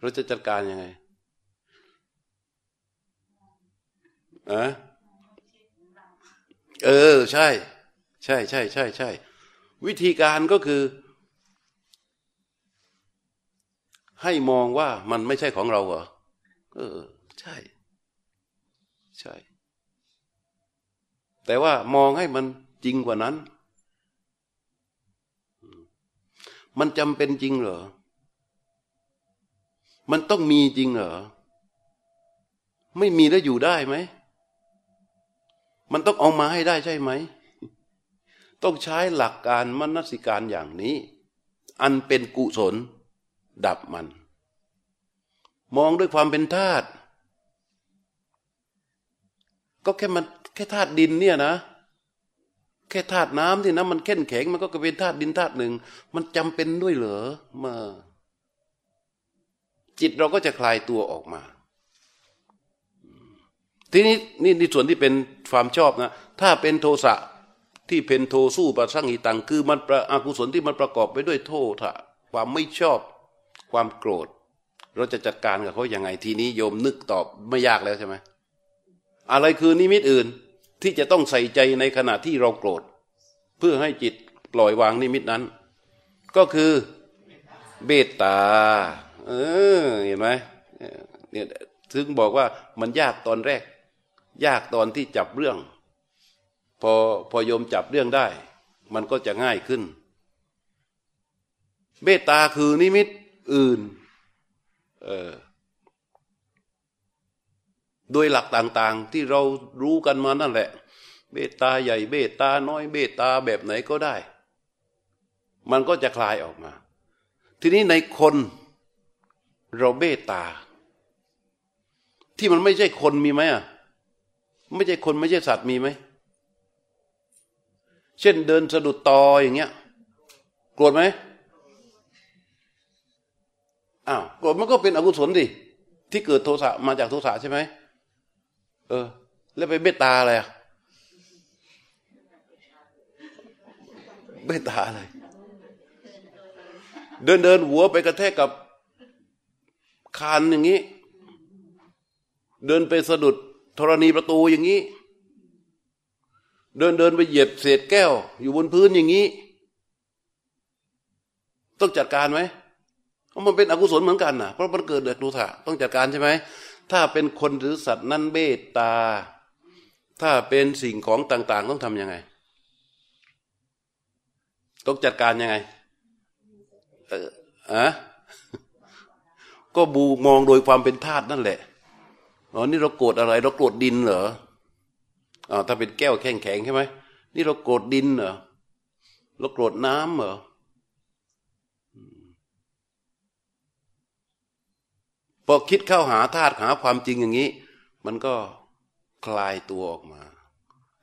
[SPEAKER 1] เราจะจัดการยังไงอะเออ ใช่ ใช่ใช่ใช่ใช่วิธีการก็คือ ให้มองว่ามันไม่ใช่ของเราเหรอเออ ช่ ใช่ แต่ว่ามองให้มันจริงกว่านั้น มันจำเป็นจริงเหรอ มันต้องมีจริงเหรอ ไม่มีแล้วอยู่ได้ไหม มันต้องเอามาให้ได้ใช่ไหม ต้องใช้หลักการมนสิการอย่างนี้ อันเป็นกุศลดับมันมองด้วยความเป็นธาตุ ก็แค่มันแค่ธาตุดินเนี่ยนะ แค่ธาตุน้ำที่น้ำมันเข้นแข็งมันก็เป็นธาตุดินธาตุหนึ่ง มันจำเป็นด้วยเหรอมาจิตเราก็จะคลายตัวออกมา ทีนี้นี่ในส่วนที่เป็นความชอบนะ ถ้าเป็นโทสะที่เป็นโทสู้ประสังหิตัง คือมันประอกุศลที่มันประกอบไปด้วยโทษะความไม่ชอบความโกรธ เราจะจัดการกับเขาอย่างไงทีนี้โยมนึกตอบไม่ยากแล้วใช่ไหม อะไรคือนิมิตอื่นที่จะต้องใส่ใจในขณะที่เราโกรธ เพื่อให้จิตปล่อยวางนิมิตนั้น ก็คือเบตตา เออเห็นไหมเนี่ยถึงบอกว่ามันยากตอนแรก ยากตอนที่จับเรื่อง พอพอโยมจับเรื่องได้ มันก็จะง่ายขึ้นเมตตาคือนิมิตอื่น เออ โดยหลักต่างๆ ที่เรารู้กันมานั่นแหละเมตาใหญ่เมตาน้อยเมตาแบบไหนก็ได้ มันก็จะคลายออกมา ทีนี้ในคนเราเมตตา ที่มันไม่ใช่คนมีไหมอะไม่ใช่คนไม่ใช่สัตว์มีไหมเช่นเดินสะดุดตออย่างเงี้ยโกรธไหมอ้าวโกรธมันก็เป็นอกุศลดิที่เกิดโทสะมาจากโทสะใช่ไหม เออ แล้วไปเมตตาอะไรอะเมตตาอะไร เดินเดินหัวไปกระแทกกับคานอย่างนี้ เดินไปสะดุดธรณีประตูอย่างนี้ เดินเดินไปเหยียบเศษแก้ว อยู่บนพื้นอย่างนี้ ต้องจัดการไหมเพราะมันเป็นอกุศลเหมือนกันนะเพราะมันเกิดเดือดรูถะต้องจัดการใช่ไหม ถ้าเป็นคนหรือสัตว์นั้นเบตตา ถ้าเป็นสิ่งของต่าง ๆ ต้องทำยังไง ต้องจัดการยังไงเอออะก็บูมองโดยความเป็นธาตุนั่นแหละอ๋อนี่เราโกรธอะไร เราโกรธดินเหรออ๋อถ้าเป็นแก้วแข็งแข็งใช่ไหมนี่เราโกรธดินเหรอเราโกรธน้ำเหรอ พอคิดเข้าหาธาตุหาความจริงอย่างนี้ มันก็คลายตัวออกมา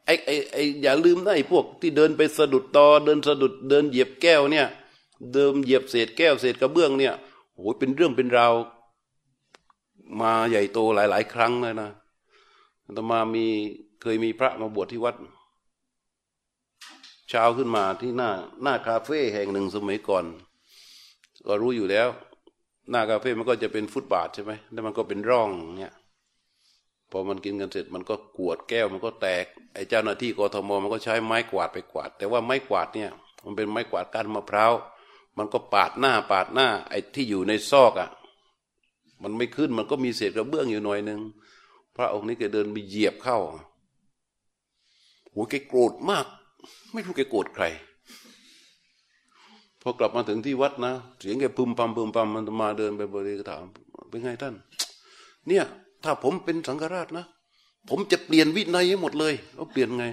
[SPEAKER 1] ไอ้ไอ้ไอ้อย่าลืมนะไอ้พวกที่เดินไปสะดุดตอเดินสะดุดเดินเหยียบแก้วเนี่ย เดิมเหยียบเศษแก้วเศษกระเบื้องเนี่ยโอ้ยเป็นเรื่องเป็นราวมาใหญ่โตหลาย ๆ ครั้งเลยนะต่อมามีเคยมีพระมาบวชที่วัด เช้าขึ้นมาที่หน้าหน้าคาเฟ่แห่งหนึ่งสมัยก่อน ก็รู้อยู่แล้ว หน้าคาเฟ่มันก็จะเป็นฟุตบาทใช่ไหมแล้วมันก็เป็นร่องเนี่ยพอมันกินกันเสร็จมันก็กวดแก้วมันก็แตกไอ้เจ้าหน้าที่กทมมันก็ใช้ไม้กวาดไปกวาด แต่ว่าไม้กวาดเนี่ย มันเป็นไม้กวาดก้านมะพร้าวมันก็ปาดหน้าปาดหน้า ไอ้ที่อยู่ในซอกอะ่ะ มันไม่ขึ้นมันก็มีเศษกระเบื้องอยู่หน่อยหนึ่งพระองค์นี้แกเดินไปเหยียบเข้าโหแกโกรธมาก ไม่รู้แกโกรธใคร พอกลับมาถึงที่วัดนะเสียงแกพึมพำพึมพำมันมาเดินไปบริกถามเป็นไงท่าน เนี่ย ถ้าผมเป็นสังฆราชนะ ผมจะเปลี่ยนวินัยให้หมดเลยเอาเปลี่ยนไง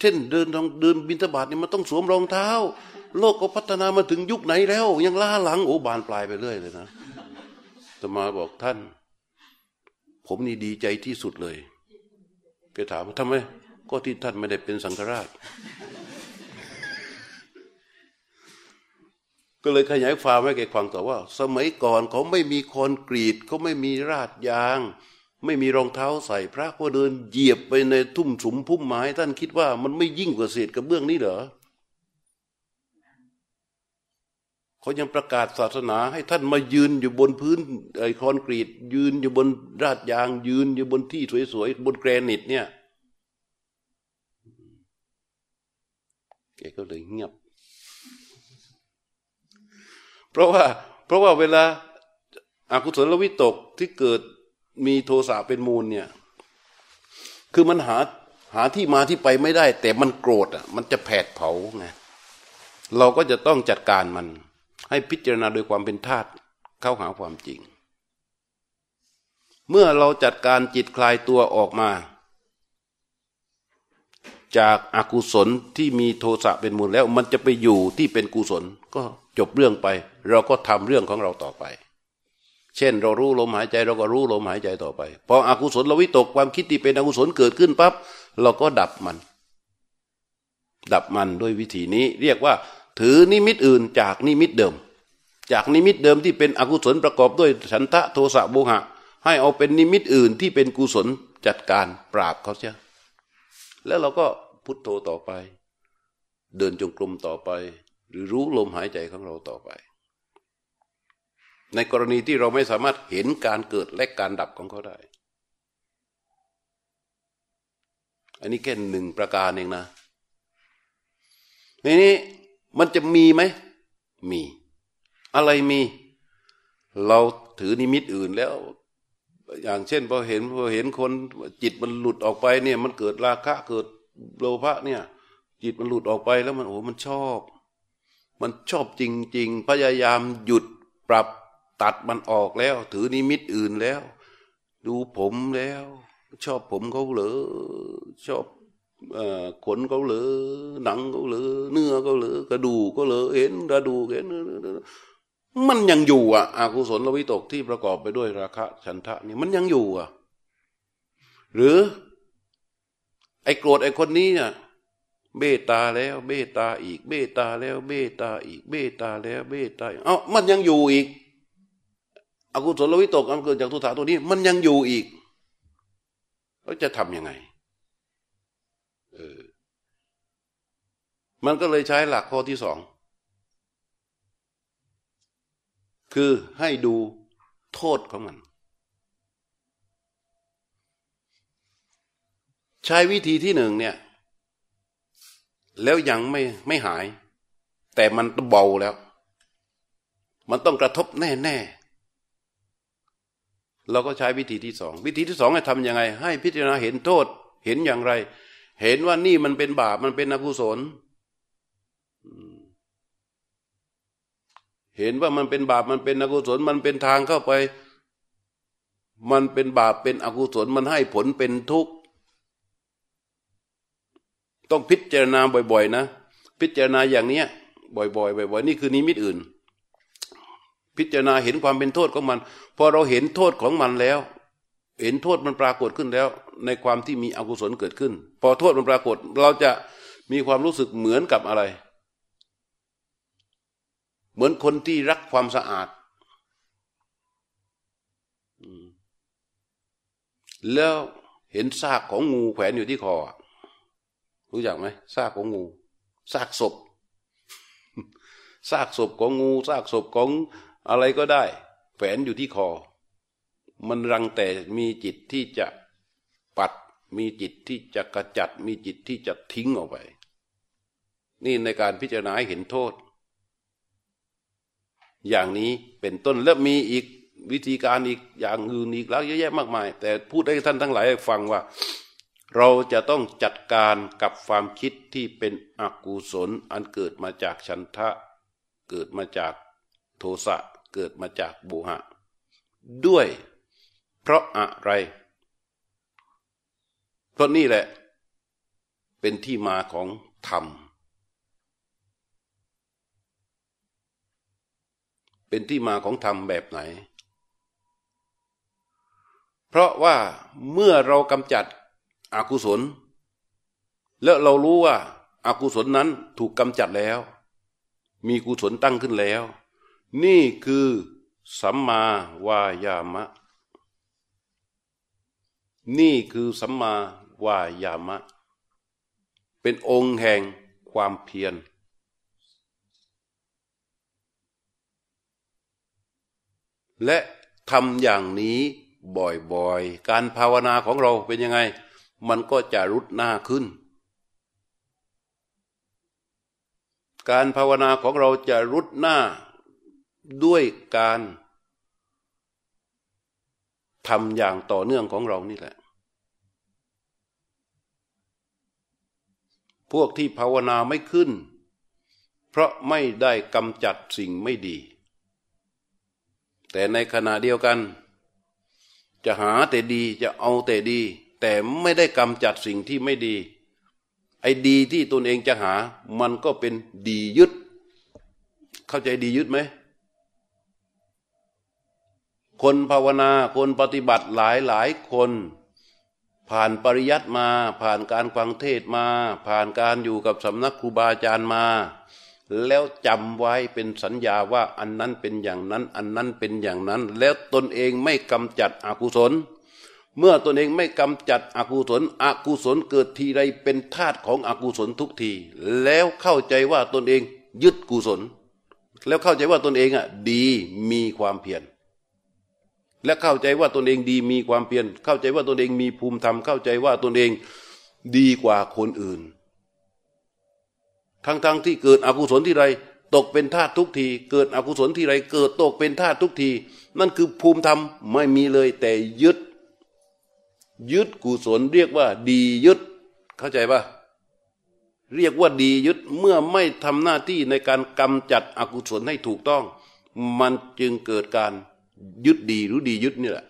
[SPEAKER 1] เช่นเดินทางเดินบินทบาทนี่มันต้องสวมรองเท้า โลกก็พัฒนามาถึงยุคไหนแล้ว ยังล้าหลังโอ้บานปลายไปเรื่อยเลยนะตมาบอกท่าน ผมนี่ดีใจที่สุดเลยแกถามว่าทำไม ก็ที่ท่านไม่ได้เป็นสังฆราช ก็เลยขยายความให้แกฟังต่อว่า สมัยก่อนเขาไม่มีคอนกรีตเขาไม่มีราดยาง ไม่มีรองเท้าใส่พระก็เดินเหยียบไปในทุ่มสุมพุ่มไม้ ท่านคิดว่ามันไม่ยิ่งกว่าเศษกระเบื้องนี้เหรอเขายังประกาศศาสนาให้ท่านมายืนอยู่บนพื้นไอคอนกรีต ยืนอยู่บนราดยาง ยืนอยู่บนที่สวยๆบนแกรนิตเนี่ยแกก็เลยเงียบ เพราะว่าเพราะว่าเวลาอากุศลวิตกที่เกิดมีโทสะเป็นมูลเนี่ย คือมันหาหาที่มาที่ไปไม่ได้ แต่มันโกรธอะ มันจะแผดเผาไงเราก็จะต้องจัดการมัน ให้พิจารณาโดยความเป็นธาตุเข้าหาความจริง เมื่อเราจัดการจิตคลายตัวออกมา จากอากุศลที่มีโทสะเป็นมูลแล้ว มันจะไปอยู่ที่เป็นกุศลก็ จบเรื่องไป เราก็ทำเรื่องของเราต่อไป เช่นเรารู้ลมหายใจเราก็รู้ลมหายใจต่อไป พออกุศลเราวิตกความคิดที่เป็นอกุศลเกิดขึ้นปั๊บเราก็ดับมัน ดับมันด้วยวิธีนี้ เรียกว่า ถือนิมิตอื่นจากนิมิตเดิม จากนิมิตเดิมที่เป็นอกุศลประกอบด้วยฉันทะโทสะโมหะ ให้เอาเป็นนิมิตอื่นที่เป็นกุศลจัดการปราบเขาเสียแล้วเราก็พุทโธต่อไป เดินจงกรมต่อไป หรือรู้ลมหายใจของเราต่อไป ในกรณีที่เราไม่สามารถเห็นการเกิดและการดับของเขาได้ อันนี้แค่หนึ่งประการเองนะนี้มันจะมีไหม มี อะไรมี เราถือนิมิตอื่นแล้ว อย่างเช่นพอเห็นพอเห็นคนจิตมันหลุดออกไปเนี่ย มันเกิดราคะเกิดโลภะเนี่ย จิตมันหลุดออกไปแล้วมันโอ้มันชอบ มันชอบจริง ๆ พยายามหยุดปรับตัดมันออกแล้ว ถือนิมิตอื่นแล้ว ดูผมแล้ว ชอบผมเขาเหรอชอบขนเขาเหรอหนังเขาเหรอเนื้อเขาเหรอกระดูกก็เหรอเห็นกระดูกเห็นมันยังอยู่อะอากุศลวิตกที่ประกอบไปด้วยราคะฉันทะนี่มันยังอยู่อะ หรือ ไอ้โกรธไอ้คนนี้เนี่ย เบตตาแล้วเบตตาอีกเบตตาแล้วเบตตาอีกเบตตาแล้วเบตาเอ้ามันยังอยู่อีกอกุศลวิตกอันเกิดจากทุตาตัวนี้ มันยังอยู่อีกเราจะทำยังไงเออมันก็เลยใช้หลักข้อที่สองคือให้ดูโทษของมัน ใช้วิธีที่หนึ่งเนี่ย แล้วยังไม่ไม่หาย แต่มันเบาแล้ว มันต้องกระทบแน่แน่เราก็ใช้วิธีที่สอง วิธีที่สองให้ทำยังไง ให้พิจารณาเห็นโทษ เห็นอย่างไร เห็นว่านี่มันเป็นบาปมันเป็นอกุศลเห็นว่ามันเป็นบาปมันเป็นอกุศล มันเป็นทางเข้าไป มันเป็นบาปเป็นอกุศล มันให้ผลเป็นทุกข์ ต้องพิจารณาบ่อย ๆ นะ พิจารณาอย่างเนี้ย บ่อยๆบ่อยๆนี่คือนิมิตอื่น พิจารณาเห็นความเป็นโทษของมัน พอเราเห็นโทษของมันแล้ว เห็นโทษมันปรากฏขึ้นแล้ว ในความที่มีอกุศลเกิดขึ้น พอโทษมันปรากฏ เราจะมีความรู้สึกเหมือนกับอะไร เหมือนคนที่รักความสะอาดแล้วเห็นซากของงูแขวนอยู่ที่คอ รู้จักไหมซากของงูซากศพซากศพของงูซากศพของอะไรก็ได้แขวนอยู่ที่คอ มันรังแต่มีจิตที่จะปัด มีจิตที่จะกระจัด มีจิตที่จะทิ้งออกไป นี่ในการพิจารณาหเห็นโทษ อย่างนี้เป็นต้นและมีอีกวิธีการอีกอย่างอื่นอีกแล้วเยอะแยะมากมาย แต่พูดให้ท่านทั้งหลายฟังว่า เราจะต้องจัดการกับความคิดที่เป็นอกุศลอันเกิดมาจากฉันทะ เกิดมาจากโทสะเกิดมาจากบุหะ ด้วย เพราะอะไร เพราะนี่แหละ เป็นที่มาของธรรม เป็นที่มาของธรรมแบบไหน เพราะว่าเมื่อเรากำจัด อกุศล แล้วเรารู้ว่าอากุศลนั้นถูกกำจัดแล้ว มีกุศลตั้งขึ้นแล้ว นี่คือสัมมาวายามะ นี่คือสัมมาวายามะ เป็นองค์แห่งความเพียรและทำอย่างนี้บ่อยๆ การภาวนาของเราเป็นยังไง มันก็จะรุดหน้าขึ้น การภาวนาของเราจะรุดหน้าด้วยการทำอย่างต่อเนื่องของเรานี่แหละ พวกที่ภาวนาไม่ขึ้น เพราะไม่ได้กำจัดสิ่งไม่ดี แต่ในขณะเดียวกัน จะหาแต่ดีจะเอาแต่ดี แต่ไม่ได้กำจัดสิ่งที่ไม่ดี ไอ้ดีที่ตนเองจะหา มันก็เป็นดียึด เข้าใจดียึดไหม คนภาวนาคนปฏิบัติหลายหลายคน ผ่านปริยัติมา ผ่านการฟังเทศมา ผ่านการอยู่กับสำนักครูบาอาจารย์มา แล้วจำไว้เป็นสัญญาว่าอันนั้นเป็นอย่างนั้น อันนั้นเป็นอย่างนั้น แล้วตนเองไม่กำจัดอกุศล เมื่อตนเองไม่กำจัดอกุศลอกุศลเกิดทีไรเป็นธาตุของอกุศลทุกที แล้วเข้าใจว่าตนเองยึดกุศล แล้วเข้าใจว่าตนเองอะดีมีความเพียรและเข้าใจว่าตนเองดีมีความเพียรเข้าใจว่าตนเองมีภูมิธรรมเข้าใจว่าตนเองดีกว่าคนอื่น ทั้งๆทที่เกิดอกุศลที่ไรตกเป็นธาตุทุกที เกิดอกุศลที่ไรเกิดตกเป็นธาตุทุกที นั่นคือภูมิธรรมไม่มีเลยแต่ยึด ยึดกุศลเรียกว่า ดียึด เข้าใจปะเรียกว่าดียึดเมื่อไม่ทำหน้าที่ในการกำจัดอกุศลให้ถูกต้อง มันจึงเกิดการยึดดีหรือดียึดนี่แหละ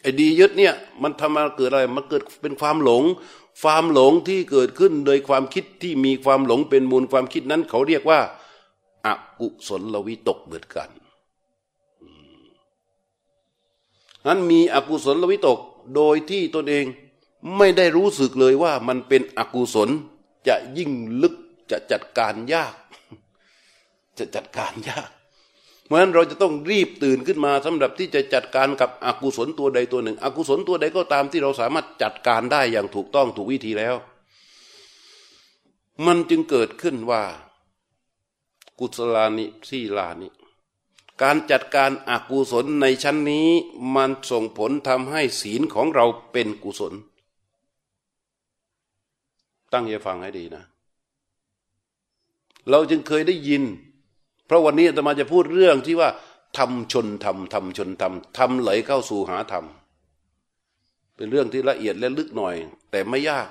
[SPEAKER 1] ไอ้ดียึดเนี่ยมันทำมาเกิดอะไร มันเกิดเป็นความหลง ความหลงที่เกิดขึ้นโดยความคิดที่มีความหลงเป็นมูลความคิดนั้น เขาเรียกว่าอากุศลวิตกเหมือนกัน นั้นมีอกุศลวิตกโดยที่ตนเองไม่ได้รู้สึกเลยว่ามันเป็นอกุศลจะยิ่งลึกจะจัดการยาก จะจัดการยาก เพราะฉะนั้นเราจะต้องรีบตื่นขึ้นมาสำหรับที่จะจัดการกับอกุศลตัวใดตัวหนึ่ง อกุศลตัวใดก็ตามที่เราสามารถจัดการได้อย่างถูกต้องถูกวิธีแล้ว มันจึงเกิดขึ้นว่า กุศลานิสีลานิ การจัดการอากุศลในชั้นนี้มันส่งผลทำให้ศีลของเราเป็นกุศล ตั้งใจฟังให้ดีนะ เราจึงเคยได้ยิน เพราะวันนี้จะมาจะพูดเรื่องที่ว่าทำชนทำทำชนทำทำไหลเข้าสู่หาธรรม เป็นเรื่องที่ละเอียดและลึกหน่อย แต่ไม่ยาก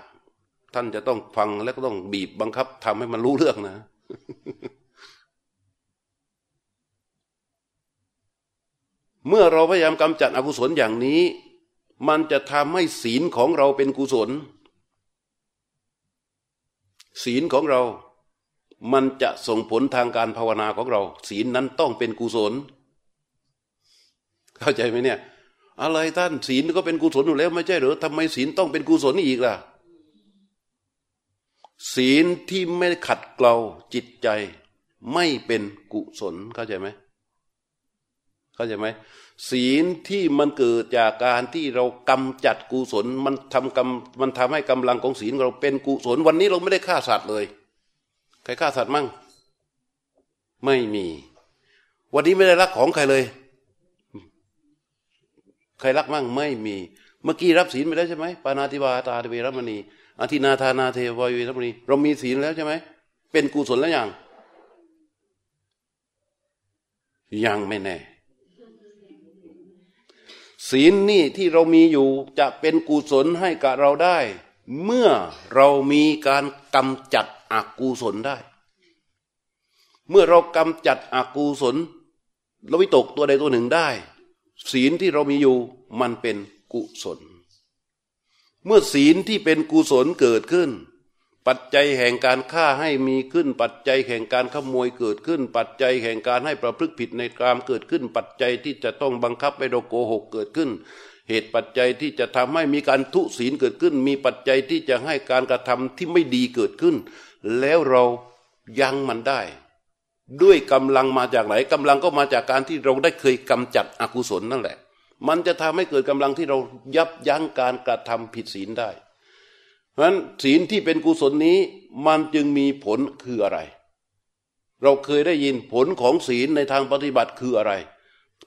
[SPEAKER 1] ท่านจะต้องฟังและก็ต้องบีบบังคับทำให้มันรู้เรื่องนะ เมื่อเราพยายามกำจัดอกุศลอย่างนี้ มันจะทำให้ศีลของเราเป็นกุศล ศีลของเรา มันจะส่งผลทางการภาวนาของเรา ศีลนั้นต้องเป็นกุศล เข้าใจไหมเนี่ย อะไรท่านศีลก็เป็นกุศลอยู่แล้วไม่ใช่หรือทำไมศีลต้องเป็นกุศลอีกล่ะ ศีลที่ไม่ขัดเกลาจิตใจไม่เป็นกุศลเข้าใจไหม เข้าใจไหมศีลที่มันเกิดจากการที่เรากำจัดกุศลมันทำกำมันทำให้กำลังของศีลเราเป็นกุศลวันนี้เราไม่ได้ฆ่าสัตว์เลย ใครฆ่าสัตว์มั่ง ไม่มี วันนี้ไม่ได้รักของใครเลย ใครรักมั่งไม่มี เมื่อกี้รับศีลไปแล้วใช่ไหมปานาติวาตาเวรมณีอธินาธานาเทวายรมณีเรามีศีลแล้วใช่ไหมเป็นกุศลแล้วยังยังไม่แน่ ศีลนี่ที่เรามีอยู่จะเป็นกุศลให้กับเราได้ เมื่อเรามีการกำจัดอกุศลได้ เมื่อเรากำจัดอกุศลเราวิตกตัวใดตัวหนึ่งได้ ศีลที่เรามีอยู่มันเป็นกุศล เมื่อศีลที่เป็นกุศลเกิดขึ้น ปัจจัยแห่งการฆ่าให้มีขึ้น ปัจจัยแห่งการขโมยเกิดขึ้น ปัจจัยแห่งการให้ประพฤติผิดในกรามเกิดขึ้น ปัจจัยที่จะต้องบังคับให้เราโกหกเกิดขึ้น เหตุปัจจัยที่จะทำให้มีการทุศีลเกิดขึ้น มีปัจจัยที่จะให้การกระทำที่ไม่ดีเกิดขึ้น แล้วเรายังมันได้ ด้วยกำลังมาจากไหนกำลังก็มาจากการที่เราได้เคยกำจัดอกุศลนั่นแหละ มันจะทำให้เกิดกำลังที่เรายับยั้งการกระทำผิดศีลได้ ราะฉะนั้นศีลที่เป็นกุศลนี้ มันจึงมีผลคืออะไร เราเคยได้ยินผลของศีลในทางปฏิบัติคืออะไร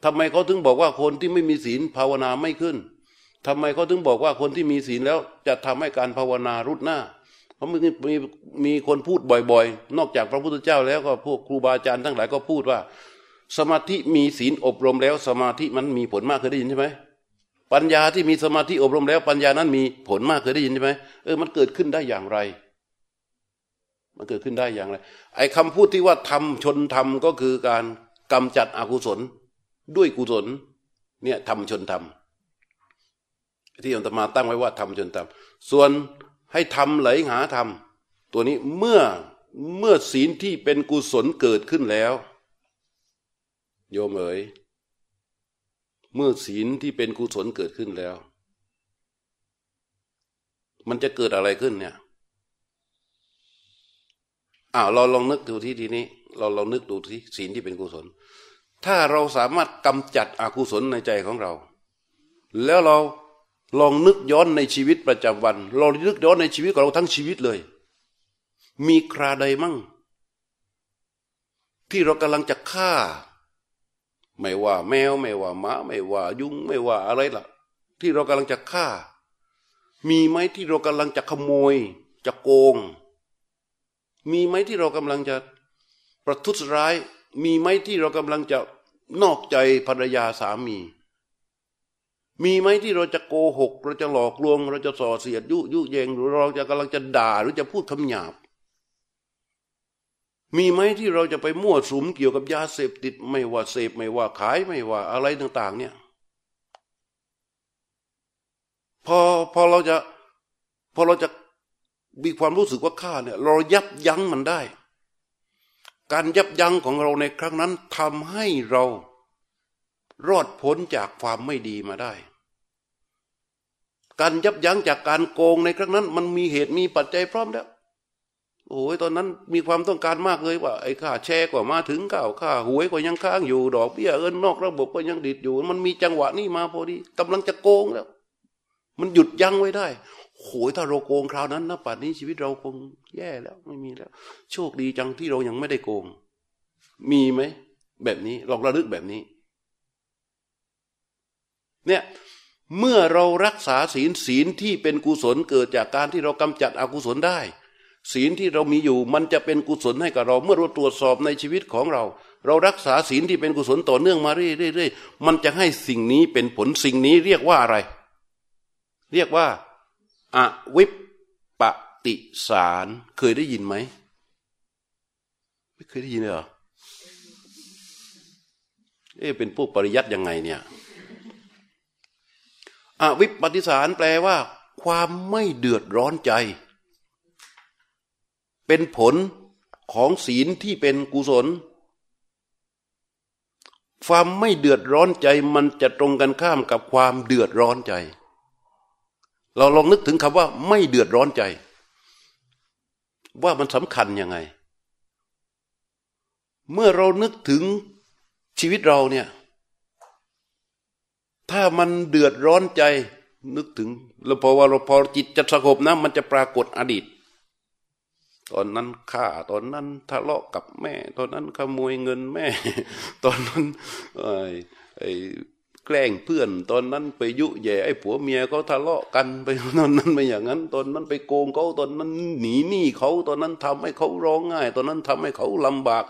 [SPEAKER 1] ทำไมเขาถึงบอกว่าคนที่ไม่มีศีลภาวนาไม่ขึ้นทำไมเขาถึงบอกว่าคนที่มีศีลแล้วจะทำให้การภาวนารุดหน้าเพราะมีมีมีคนพูดบ่อยๆ นอกจากพระพุทธเจ้าแล้วก็พวกครูบาอาจารย์ทั้งหลายก็พูดว่า สมาธิมีศีลอบรมแล้ว สมาธิมันมีผลมากเคยได้ยินใช่ไหม ปัญญาที่มีสมาธิอบรมแล้ว ปัญญานั้นมีผลมากเคยได้ยินใช่ไหมเออมันเกิดขึ้นได้อย่างไร มันเกิดขึ้นได้อย่างไร ไอ้คาพูดที่ว่าทำชนทำก็คือการกำจัดอกุศล ด้วยกุศล เนี่ยทำชนทำที่อัตมาตั้งไว้ว่าทำชนทำส่วนให้ทำไหลหาทำตัวนี้เมื่อเมื่อศีลที่เป็นกุศลเกิดขึ้นแล้ว โยมเอ๋ย เมื่อศีลที่เป็นกุศลเกิดขึ้นแล้ว มันจะเกิดอะไรขึ้นเนี่ยอ้าวเราลองนึกดูที่ทีนี้ เราลองนึกดูที่ศีลที่เป็นกุศล ถ้าเราสามารถกำจัดอกุศลในใจของเรา แล้วเราลองนึกย้อนในชีวิตประจำวันเรานึกย้อนในชีวิตของเราทั้งชีวิตเลย มีคราใดมั่ง ที่เรากำลังจะฆ่า ไม่ว่าแมวไม่ว่าหมาไม่ว่ายุงไม่ว่าอะไรล่ะ ที่เรากำลังจะฆ่า มีไหมที่เรากำลังจะขโมย จะโกง มีไหมที่เรากำลังจะประทุษร้าย มีไหมที่เรากำลังจะนอกใจภรรยาสามี มีไหมที่เราจะโกหก เราจะหลอกลวง เราจะส่อเสียดยุยุเยงหรือเราจะกำลังจะด่าหรือจะพูดคำหยาบ มีไหมที่เราจะไปมั่วสุมเกี่ยวกับยาเสพติดไม่ว่าเสพไม่ว่าขายไม่ว่าอะไรต่าง ๆ เนี่ยพอพอเราจะพอเราจะมีความรู้สึกว่าข้าเนี่ย เรายับยั้งมันได้ การยับยั้งของเราในครั้งนั้นทำให้เรารอดพ้นจากความไม่ดีมาได้ การยับยั้งจากการโกงในครั้งนั้น มันมีเหตุมีปัจจัยพร้อมแล้ว โอ้ยตอนนั้นมีความต้องการมากเลยว่าไอ้ค่าแชร์ก็มาถึงข้าวค่าหวยก็ยังค้างอยู่ดอกเบี้ยเอินนอกระบบก็ยังดิดอยู่ มันมีจังหวะนี้มาพอดีกำลังจะโกงแล้ว มันหยุดยั้งไว้ได้โหยถ้าเราโกงคราวนั้นนะป่านนี้ชีวิตเราคงแย่แล้วไม่มีแล้ว โชคดีจังที่เรายังไม่ได้โกง มีไหมแบบนี้ลองระลึกแบบนี้ เนี่ยเมื่อเรารักษาศีลศีลที่เป็นกุศลเกิดจากการที่เรากำจัดอกุศลได้ ศีลที่เรามีอยู่มันจะเป็นกุศลให้กับเรา เมื่อเราตรวจสอบในชีวิตของเรา เรารักษาศีลที่เป็นกุศลต่อเนื่องมาเรื่อยๆมันจะให้สิ่งนี้เป็นผลสิ่งนี้เรียกว่าอะไร เรียกว่าอวิปปติสารเคยได้ยินไหมไม่เคยได้ยินเลยเหรอเอ๊เป็นพวกปริยัติยังไงเนี่ยอวิปปิสารแปลว่า ความไม่เดือดร้อนใจ เป็นผลของศีลที่เป็นกุศล ความไม่เดือดร้อนใจมันจะตรงกันข้ามกับความเดือดร้อนใจ เราลองนึกถึงคำว่า ไม่เดือดร้อนใจ ว่ามันสำคัญยังไง เมื่อเรานึกถึงชีวิตเราเนี่ย ถ้ามันเดือดร้อนใจนึกถึง แล้วพอว่าเราพอจิตจะสงบนะมันจะปรากฏอดีต ตอนนั้นฆ่าตอนนั้นทะเลาะกับแม่ ตอนนั้นขโมยเงินแม่ ตอนนั้นไอ้แกล้งเพื่อน ตอนนั้นไปยุแย่ไอ้ผัวเมียเขาทะเลาะกันไปตอนนั้นไปอย่างนั้น ตอนนั้นไปโกงเขาตอนนั้นหนีหนี้เขาตอนนั้นทำให้เขาร้องง่าย ตอนนั้นทำให้เขาลำบาก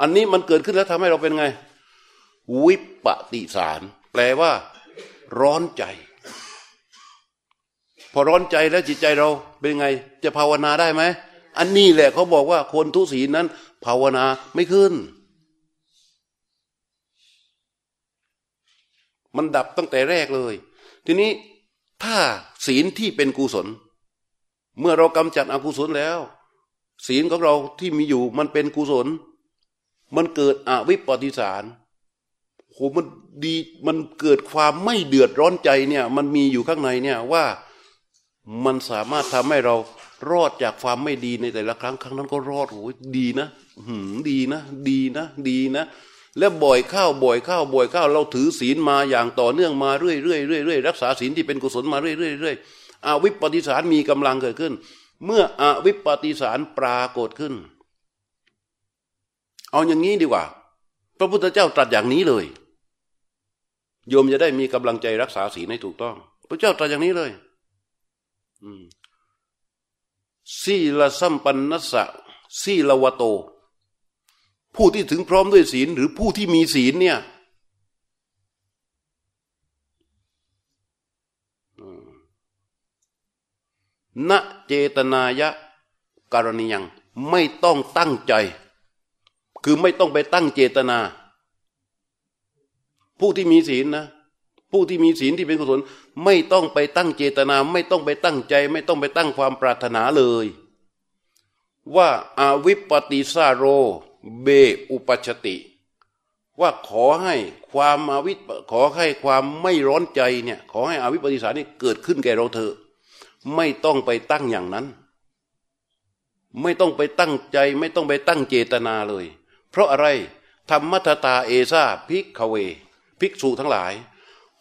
[SPEAKER 1] อันนี้มันเกิดขึ้นแล้วทำให้เราเป็นไง วิปปิสาร แปลว่า ร้อนใจ พอร้อนใจแล้วจิตใจเราเป็นไง จะภาวนาได้ไหม อันนี้แหละเขาบอกว่าคนทุศีนั้น ภาวนาไม่ขึ้น มันดับตั้งแต่แรกเลย ทีนี้ถ้าศีลที่เป็นกุศล เมื่อเรากำจัดอกุศลแล้ว ศีลของเราที่มีอยู่มันเป็นกุศล มันเกิดอวิปปติสารโหมันดีมันเกิดความไม่เดือดร้อนใจเนี่ย มันมีอยู่ข้างในเนี่ยว่ามันสามารถทำให้เรา รอดจากความไม่ดีในแต่ละครั้งครั้งนั้นก็รอดโหดีนะหืมดีนะ ดีนะ ดีนะแล้วบ่อยเข้าบ่อยเข้าบ่อยเข้าเราถือศีลมาอย่างต่อเนื่องมาเรื่อยเรื่อยเรื่อยเรื่อยรักษาศีลที่เป็นกุศลมาเรื่อยเรื่อยเรื่อยอวิปปิสารมีกำลังเกิดขึ้น เมื่ออวิปปิสารปรากฏขึ้น เอาอย่างนี้ดีกว่า พระพุทธเจ้าตรัสอย่างนี้เลยโยมจะได้มีกำลังใจรักษาศีลให้ถูกต้อง พระเจ้าตรัสอย่างนี้เลย สีละสัมปันนัสสะสีละวะโต ผู้ที่ถึงพร้อมด้วยศีลหรือผู้ที่มีศีลเนี่ยณเจตนายะกรณียังไม่ต้องตั้งใจ คือไม่ต้องไปตั้งเจตนา ผู้ที่มีศีลนะ ผู้ที่มีศีลที่เป็นกุศลไม่ต้องไปตั้งเจตนาไม่ต้องไปตั้งใจ ไม่ต้องไปตั้งความปรารถนาเลย ว่าอาวิปปติสาโร เบอุปชติ ว่าขอให้ความอาวิขอให้ความไม่ร้อนใจเนี่ยขอให้อาวิปปติสานี่เกิดขึ้นแก่เราเถอะไม่ต้องไปตั้งอย่างนั้น ไม่ต้องไปตั้งใจ ไม่ต้องไปตั้งเจตนาเลย เพราะอะไรธรรมทตาเอซาพิกขเวภิกษุทั้งหลาย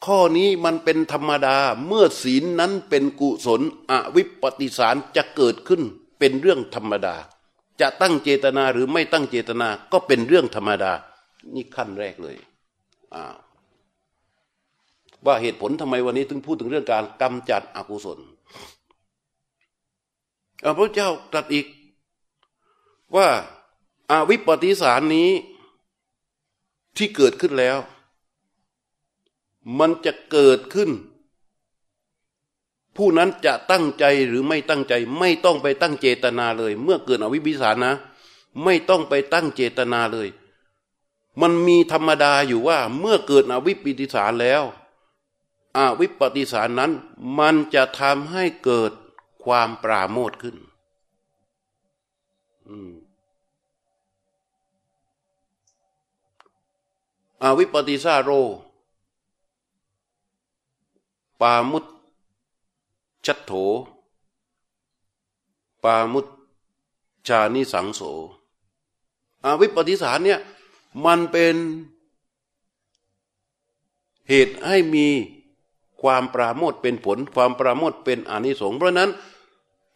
[SPEAKER 1] ข้อนี้มันเป็นธรรมดาเมื่อศีลนั้นเป็นกุศลอวิปปิสารจะเกิดขึ้นเป็นเรื่องธรรมดา จะตั้งเจตนาหรือไม่ตั้งเจตนาก็เป็นเรื่องธรรมดา นี่ขั้นแรกเลยว่าเหตุผลทำไมวันนี้ถึงพูดถึงเรื่องการกำจัดอกุศลพระเจ้าตรัสอีกว่าอาวิปปิสารนี้ที่เกิดขึ้นแล้ว มันจะเกิดขึ้น ผู้นั้นจะตั้งใจหรือไม่ตั้งใจ ไม่ต้องไปตั้งเจตนาเลย เมื่อเกิดอวิปิสานะ ไม่ต้องไปตั้งเจตนาเลย มันมีธรรมดาอยู่ว่า เมื่อเกิดอวิปิติสารแล้วอวิปปิสารนั้น มันจะทำให้เกิดความปราโมทขึ้นอืมอวิปปิสาโร ปามุตชัตโถ ปามุตชานิสังโสอวิปปฏิสารเนี่ยมันเป็นเหตุให้มีความปราโมทย์เป็นผล ความปราโมทย์เป็นอานิสงส์เพราะนั้น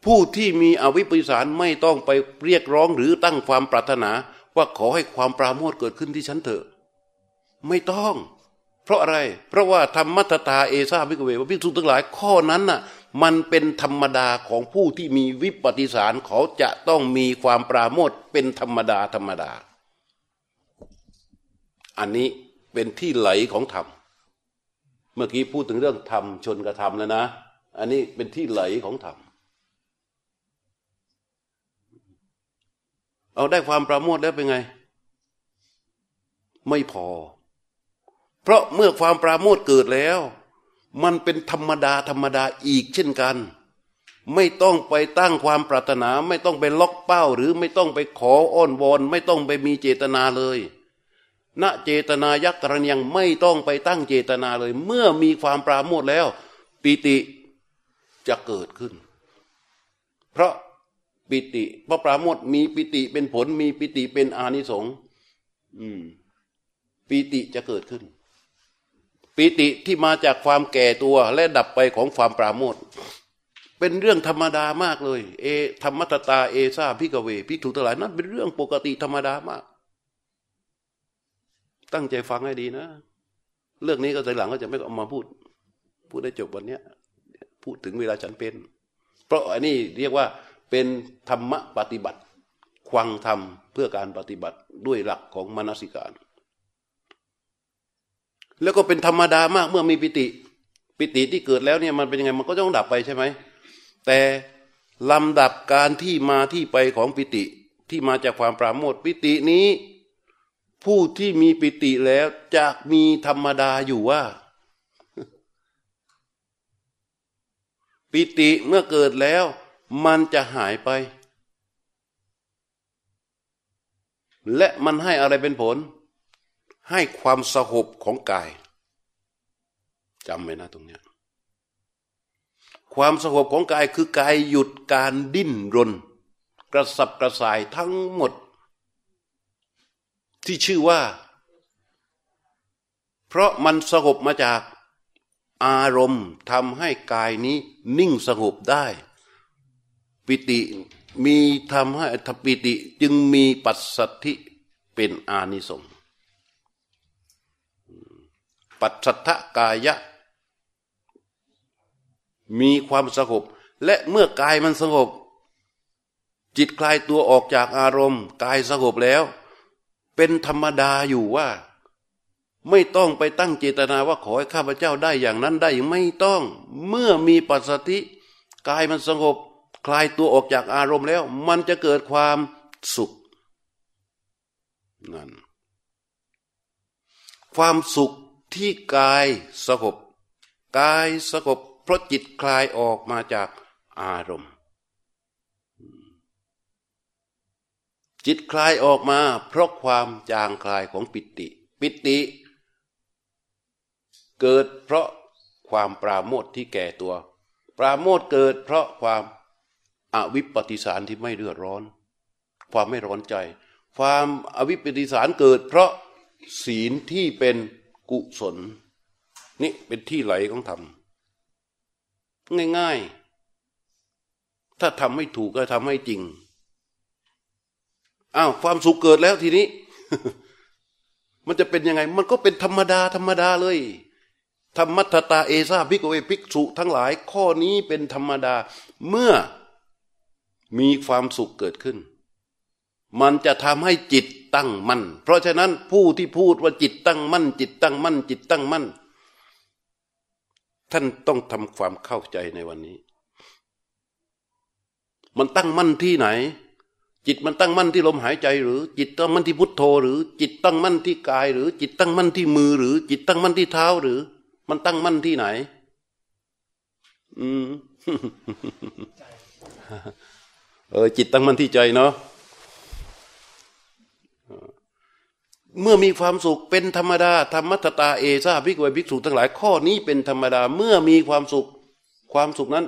[SPEAKER 1] ผู้ที่มีอวิปปฏิสารไม่ต้องไปเรียกร้องหรือตั้งความปรารถนา ว่าขอให้ความปราโมทย์เกิดขึ้นที่ฉันเถอะ ไม่ต้อง เพราะอะไร เพราะว่าธัมมตาเอสา ภิกขเวว่าภิกษุทั้งหลายข้อนั้นน่ะมันเป็นธรรมดาของผู้ที่มีวิปฏิสารเขาจะต้องมีความปราโมทเป็นธรรมดาธรรมดา อันนี้เป็นที่ไหลของธรรม เมื่อกี้พูดถึงเรื่องธรรมชนกระทำแล้วนะ อันนี้เป็นที่ไหลของธรรม เอาได้ความปราโมทแล้วเป็นไง ไม่พอ เพราะเมื่อความปราโมทเกิดแล้ว มันเป็นธรรมดาธรรมดาอีกเช่นกัน ไม่ต้องไปตั้งความปรารถนา ไม่ต้องไปล็อกเป้า หรือไม่ต้องไปขออ้อนวอน ไม่ต้องไปมีเจตนาเลยณเจตนายักษ์กรณียังไม่ต้องไปตั้งเจตนาเลย เมื่อมีความปราโมทแล้ว ปิติจะเกิดขึ้น เพราะปิติเพราะปราโมทมีปิติเป็นผลมีปิติเป็นอานิสงส์ปิติจะเกิดขึ้น ปิติที่มาจากความแก่ตัวและดับไปของความปราโมทเป็นเรื่องธรรมดามากเลย เอธรรมตตาเอซาพิกเวพิถูกตลายนั้นเป็นเรื่องปกติธรรมดามาก ตั้งใจฟังให้ดีนะ เรื่องนี้ก็ใจหลังก็จะไม่เอามาพูด พูดได้จบวันเนี้ย พูดถึงเวลาฉันเป็น เพราะอันนี้เรียกว่าเป็นธรรมะปฏิบัติ ควังธรรมเพื่อการปฏิบัติด้วยหลักของมนสิการ แล้วก็เป็นธรรมดามากเมื่อมีปิติ ปิติที่เกิดแล้วเนี่ยมันเป็นยังไงมันก็ต้องดับไปใช่ไหม แต่ลำดับการที่มาที่ไปของปิติที่มาจากความปราโมทปิตินี้ ผู้ที่มีปิติแล้วจะมีธรรมดาอยู่ว่า ปิติเมื่อเกิดแล้ว มันจะหายไป และมันให้อะไรเป็นผล ให้ความสงบของกายจำไว้นะตรงนี้ความสงบของกายคือกายหยุดการดิ้นรน กระสับกระส่ายทั้งหมด ที่ชื่อว่า เพราะมันสงบมาจากอารมณ์ทำให้กายนี้นิ่งสงบได้ ปิติมีทำให้ปิติจึงมีปัสสัทธิเป็นอานิสงส์ ปัจจัตกายะ มีความสงบและเมื่อกายมันสงบ จิตคลายตัวออกจากอารมณ์ กายสงบแล้ว เป็นธรรมดาอยู่ว่า ไม่ต้องไปตั้งเจตนาว่าขอให้ข้าพเจ้าได้อย่างนั้นได้ไม่ต้อง เมื่อมีปัสสติกายมันสงบ คลายตัวออกจากอารมณ์แล้ว มันจะเกิดความสุขนั่นความสุข ที่กายสงบกายสงบเพราะจิตคลายออกมาจากอารมณ์ จิตคลายออกมา เพราะความจางคลายของปิติ ปิติ เกิดเพราะความปราโมทที่แก่ตัว ปราโมทเกิดเพราะความอวิปปิสารที่ไม่เดือดร้อน ความไม่ร้อนใจ ความอวิปปิสารเกิดเพราะศีลที่เป็น กุศล นี่เป็นที่ไหลของธรรมง่ายๆ ถ้าทำไม่ถูกก็ทำให้จริงอ้าวความสุขเกิดแล้วทีนี้ มันจะเป็นยังไง มันก็เป็นธรรมดาธรรมดาเลยธรรมัตตาเอซาพิกเวภิกษุทั้งหลายข้อนี้เป็นธรรมดา เมื่อมีความสุขเกิดขึ้น มันจะทำให้จิตตั้งมั่นเพราะฉะนั้นผู้ที่พูดว่าจิตตั้งมั่น จิตตั้งมั่น จิตตั้งมั่น ท่านต้องทำความเข้าใจในวันนี้ มันตั้งมั่นที่ไหน จิตมันตั้งมั่นที่ลมหายใจหรือ จิตตั้งมั่นที่พุทโธหรือ จิตตั้งมั่นที่กายหรือ จิตตั้งมั่นที่มือหรือ จิตตั้งมั่นที่เท้าหรือ มันตั้งมั่นที่ไหน อืมเออจิตตั้งมั่นที่ใจเนาะ เมื่อมีความสุขเป็นธรรมดาธรรมัตตาเอซาพิกวยภิกษุทั้งหลายข้อนี้เป็นธรรมดาเมื่อมีความสุข ความสุขนั้น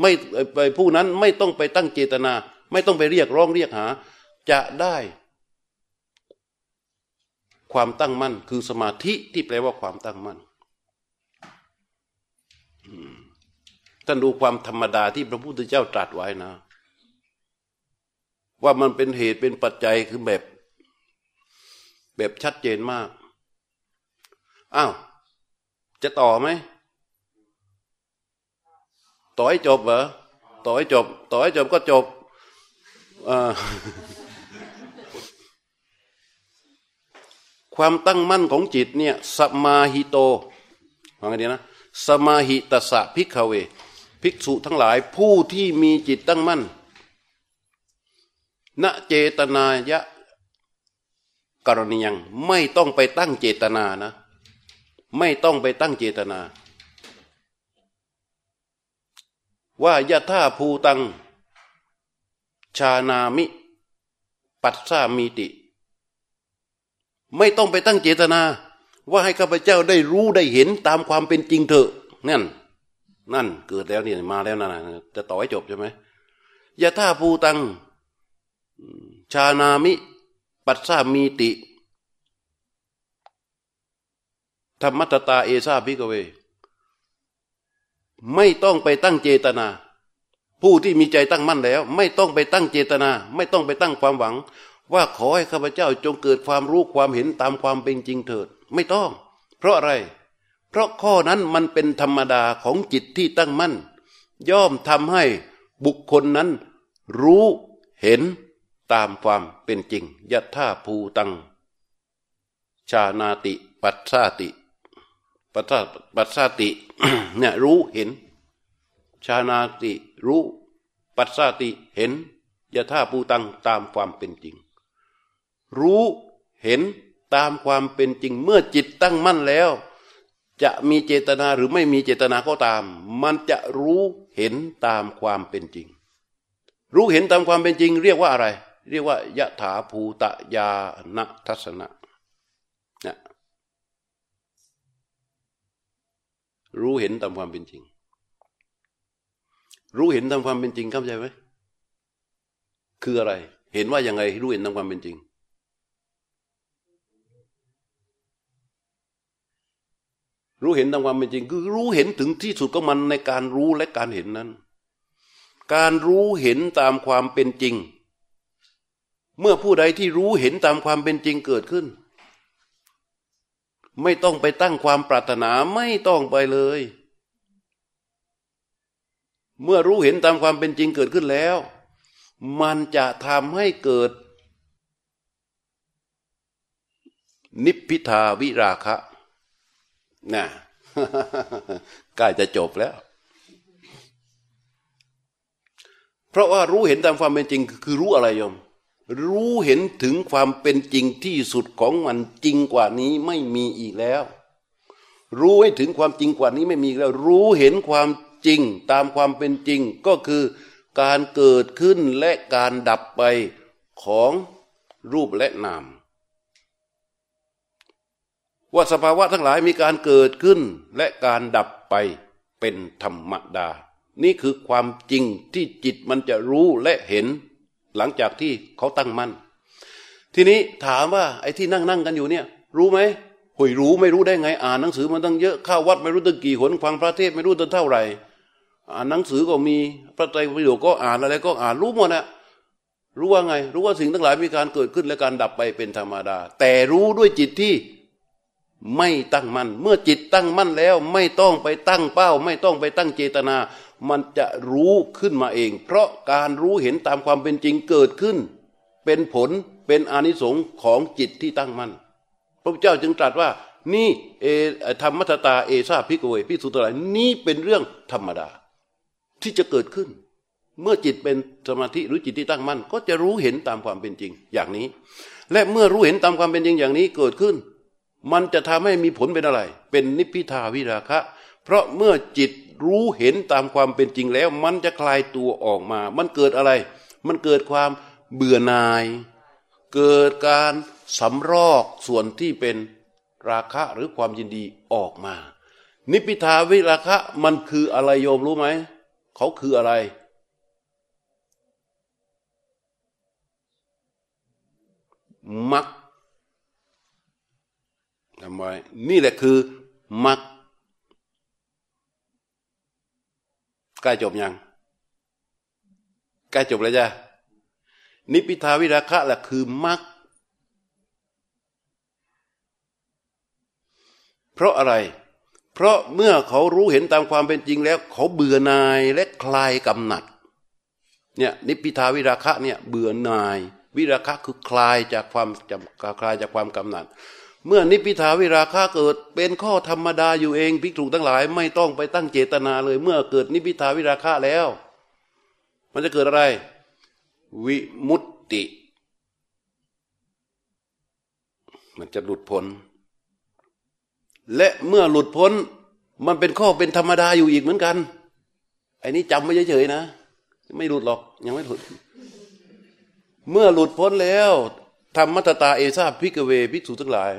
[SPEAKER 1] ไม่ไปผู้นั้นไม่ต้องไปตั้งเจตนา ไม่ต้องไปเรียกร้องเรียกหา จะได้ ความตั้งมั่นคือสมาธิที่แปลว่าความตั้งมั่นท่านดูความธรรมดาที่พระพุทธเจ้าตรัสไว้นะ ว่ามันเป็นเหตุเป็นปัจจัยคือแบบ แบบชัดเจนมาก อ้าว จะต่อไหม ต่อให้จบเหรอ ต่อให้จบ ต่อให้จบก็จบความตั้งมั่นของจิตเนี่ยสมาหิโตฟังกันดีนะ สมาหิตสะพิกเว ภิกษุทั้งหลายผู้ที่มีจิตตั้งมั่นณเจตนายะ กรณียังไม่ต้องไปตั้งเจตนานะ ไม่ต้องไปตั้งเจตนา ว่ายะท่าภูตัง ชานามิ ปัสสามีติ ไม่ต้องไปตั้งเจตนา ว่าให้ข้าพเจ้าได้รู้ได้เห็นตามความเป็นจริงเถอะนั่นนั่นเกิดแล้วนี่มาแล้วนะจะต่อให้จบใช่ไหมยะท่าภูตัง ชานามิ ปัสสามีติธรรมตตาเอซาพิกเว ไม่ต้องไปตั้งเจตนา ผู้ที่มีใจตั้งมั่นแล้ว ไม่ต้องไปตั้งเจตนา ไม่ต้องไปตั้งความหวัง ว่าขอให้ข้าพเจ้าจงเกิดความรู้ความเห็นตามความเป็นจริงเถิด ไม่ต้อง เพราะอะไร เพราะข้อนั้นมันเป็นธรรมดาของจิตที่ตั้งมั่น ย่อมทำให้บุคคลนั้นรู้เห็น ตามความเป็นจริงยัตถาภูตัง ชานาติ ปัสสาติ ปัสสาปัสสาติเนี่ยรู้เห็น ชานาติรู้ ปัสสาติเห็นยะท่าภูตังตามความเป็นจริง รู้เห็นตามความเป็นจริง เมื่อจิตตั้งมั่นแล้ว จะมีเจตนาหรือไม่มีเจตนาก็ตาม มันจะรู้เห็นตามความเป็นจริง รู้เห็นตามความเป็นจริง เรียกว่าอะไร เรียกว่ายะถาภูตะยาณทัศนะนะรู้เห็นตามความเป็นจริง รู้เห็นตามความเป็นจริงเข้าใจไหมคืออะไร เห็นว่ายังไงรู้เห็นตามความเป็นจริง รู้เห็นตามความเป็นจริง คือรู้เห็นถึงที่สุดของมันในการรู้และการเห็นนั้น การรู้เห็นตามความเป็นจริง เมื่อผู้ใดที่รู้เห็นตามความเป็นจริงเกิดขึ้น ไม่ต้องไปตั้งความปรารถนาไม่ต้องไปเลย เมื่อรู้เห็นตามความเป็นจริงเกิดขึ้นแล้ว มันจะทำให้เกิด นิพพิทาวิราคะนะใกล้จะจบแล้ว เพราะว่ารู้เห็นตามความเป็นจริง คือรู้อะไรโยม รู้เห็นถึงความเป็นจริงที่สุดของมันจริงกว่านี้ไม่มีอีกแล้ว รู้ให้ถึงความจริงกว่านี้ไม่มีแล้ว รู้เห็นความจริงตามความเป็นจริงก็คือการเกิดขึ้นและการดับไปของรูปและนามว่าสภาวะทั้งหลายมีการเกิดขึ้นและการดับไปเป็นธรรมดา นี่คือความจริงที่จิตมันจะรู้และเห็น หลังจากที่เขาตั้งมั่นทีนี้ถามว่าไอ้ที่นั่งนั่งกันอยู่เนี่ย รู้ไหมหุยรู้ไม่รู้ได้ไง อ่านหนังสือมันตั้งเยอะเข้าวัดไม่รู้ตั้งกี่หนฟังพระเทศไม่รู้ตั้งเท่าไหร่อ่านหนังสือก็มีพระไตรปิฎกก็อ่านอะไรก็อ่านรู้หมดนะรู้ว่าไง รู้ว่าสิ่งทั้งหลายมีการเกิดขึ้นและการดับไปเป็นธรรมดา แต่รู้ด้วยจิตที่ไม่ตั้งมั่นเมื่อจิตตั้งมั่นแล้ว ไม่ต้องไปตั้งเป้า ไม่ต้องไปตั้งเจตนา มันจะรู้ขึ้นมาเอง เพราะการรู้เห็นตามความเป็นจริงเกิดขึ้น เป็นผลเป็นอนิสงค์ของจิตที่ตั้งมั่นพระพุทธเจ้าจึงตรัสว่า นี่เอธรรมมัตตาเอซาพิกเวพิสุตระนี่เป็นเรื่องธรรมดา ที่จะเกิดขึ้น เมื่อจิตเป็นสมาธิหรือจิตที่ตั้งมั่นก็จะรู้เห็นตามความเป็นจริงอย่างนี้ และเมื่อรู้เห็นตามความเป็นจริงอย่างนี้เกิดขึ้น มันจะทำให้มีผลเป็นอะไร เป็นนิพพิทาวิราคะ เพราะเมื่อจิต รู้เห็นตามความเป็นจริงแล้ว มันจะคลายตัวออกมา มันเกิดอะไร มันเกิดความเบื่อหน่าย เกิดการสำรอกส่วนที่เป็นราคะหรือความยินดีออกมา นิพิทาวิราคะมันคืออะไรโยมรู้ไหม เขาคืออะไร มักทำไมนี่แหละคือมัก ใกล้จบยังใกล้จบแล้วจ้ะนิพิทาวิราคะแหละคือมักเพราะอะไร เพราะเมื่อเขารู้เห็นตามความเป็นจริงแล้ว เขาเบื่อหน่ายและคลายกำหนัดเนี่ยนิพิทาวิราคะเนี่ยเบื่อหน่าย วิราคะคือคลายจากความจำคลายจากความกำหนัด เมื่อนิพิทาวิราคะเกิดเป็นข้อธรรมดาอยู่เองภิกษุทั้งหลาย ไม่ต้องไปตั้งเจตนาเลย เมื่อเกิดนิพิทาวิราคะแล้ว มันจะเกิดอะไร วิมุตติ มันจะหลุดพ้น และเมื่อหลุดพ้น มันเป็นข้อเป็นธรรมดาอยู่อีกเหมือนกันไอ้นี้จำไม่เฉยๆนะ ไม่หลุดหรอก ยังไม่หลุด เมื่อหลุดพ้นแล้วธรรมตตาเอซาพิกเวภิกษุทั้งหลาย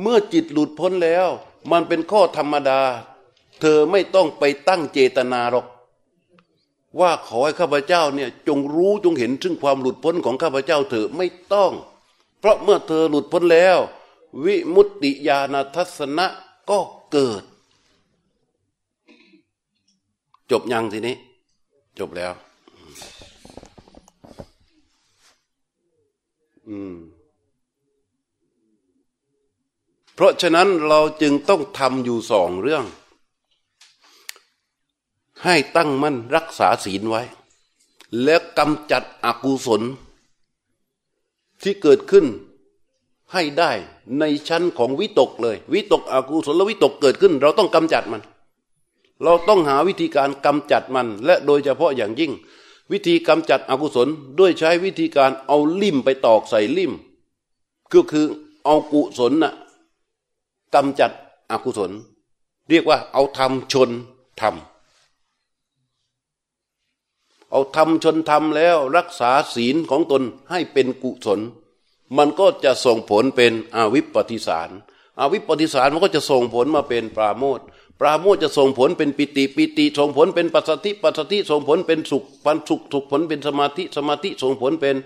[SPEAKER 1] เมื่อจิตหลุดพ้นแล้ว มันเป็นข้อธรรมดา เธอไม่ต้องไปตั้งเจตนาหรอก ว่าขอให้ข้าพเจ้าเนี่ยจงรู้จงเห็นซึ่งความหลุดพ้นของข้าพเจ้าเถอไม่ต้อง เพราะเมื่อเธอหลุดพ้นแล้ว วิมุตติญาณทัศนะก็เกิด จบยังทีนี้ จบแล้ว อืม เพราะฉะนั้นเราจึงต้องทำอยู่สองเรื่อง ให้ตั้งมั่นรักษาศีลไว้ แล้วกำจัดอกุศล ที่เกิดขึ้นให้ได้ในชั้นของวิตกเลย วิตกอกุศลและวิตกเกิดขึ้น เราต้องกำจัดมัน เราต้องหาวิธีการกำจัดมัน และโดยเฉพาะอย่างยิ่ง วิธีกำจัดอกุศลด้วยใช้วิธีการเอาลิ่มไปตอกใส่ลิ่มก็คือเอากุศลน่ะ กำจัดอกุศล เรียกว่าเอาธรรมชนธรรม เอาธรรมชนธรรมแล้วรักษาศีลของตนให้เป็นกุศล มันก็จะส่งผลเป็นอวิปปิสารอวิปปิสารมันก็จะส่งผลมาเป็นปราโมทปราโมทจะส่งผลเป็นปิติปิติ ส่งผลเป็นปัสสติปัสสติส่งผลเป็นสุขปันสุขสุขผลเป็นสมาธิสมาธิส่งผลเป็น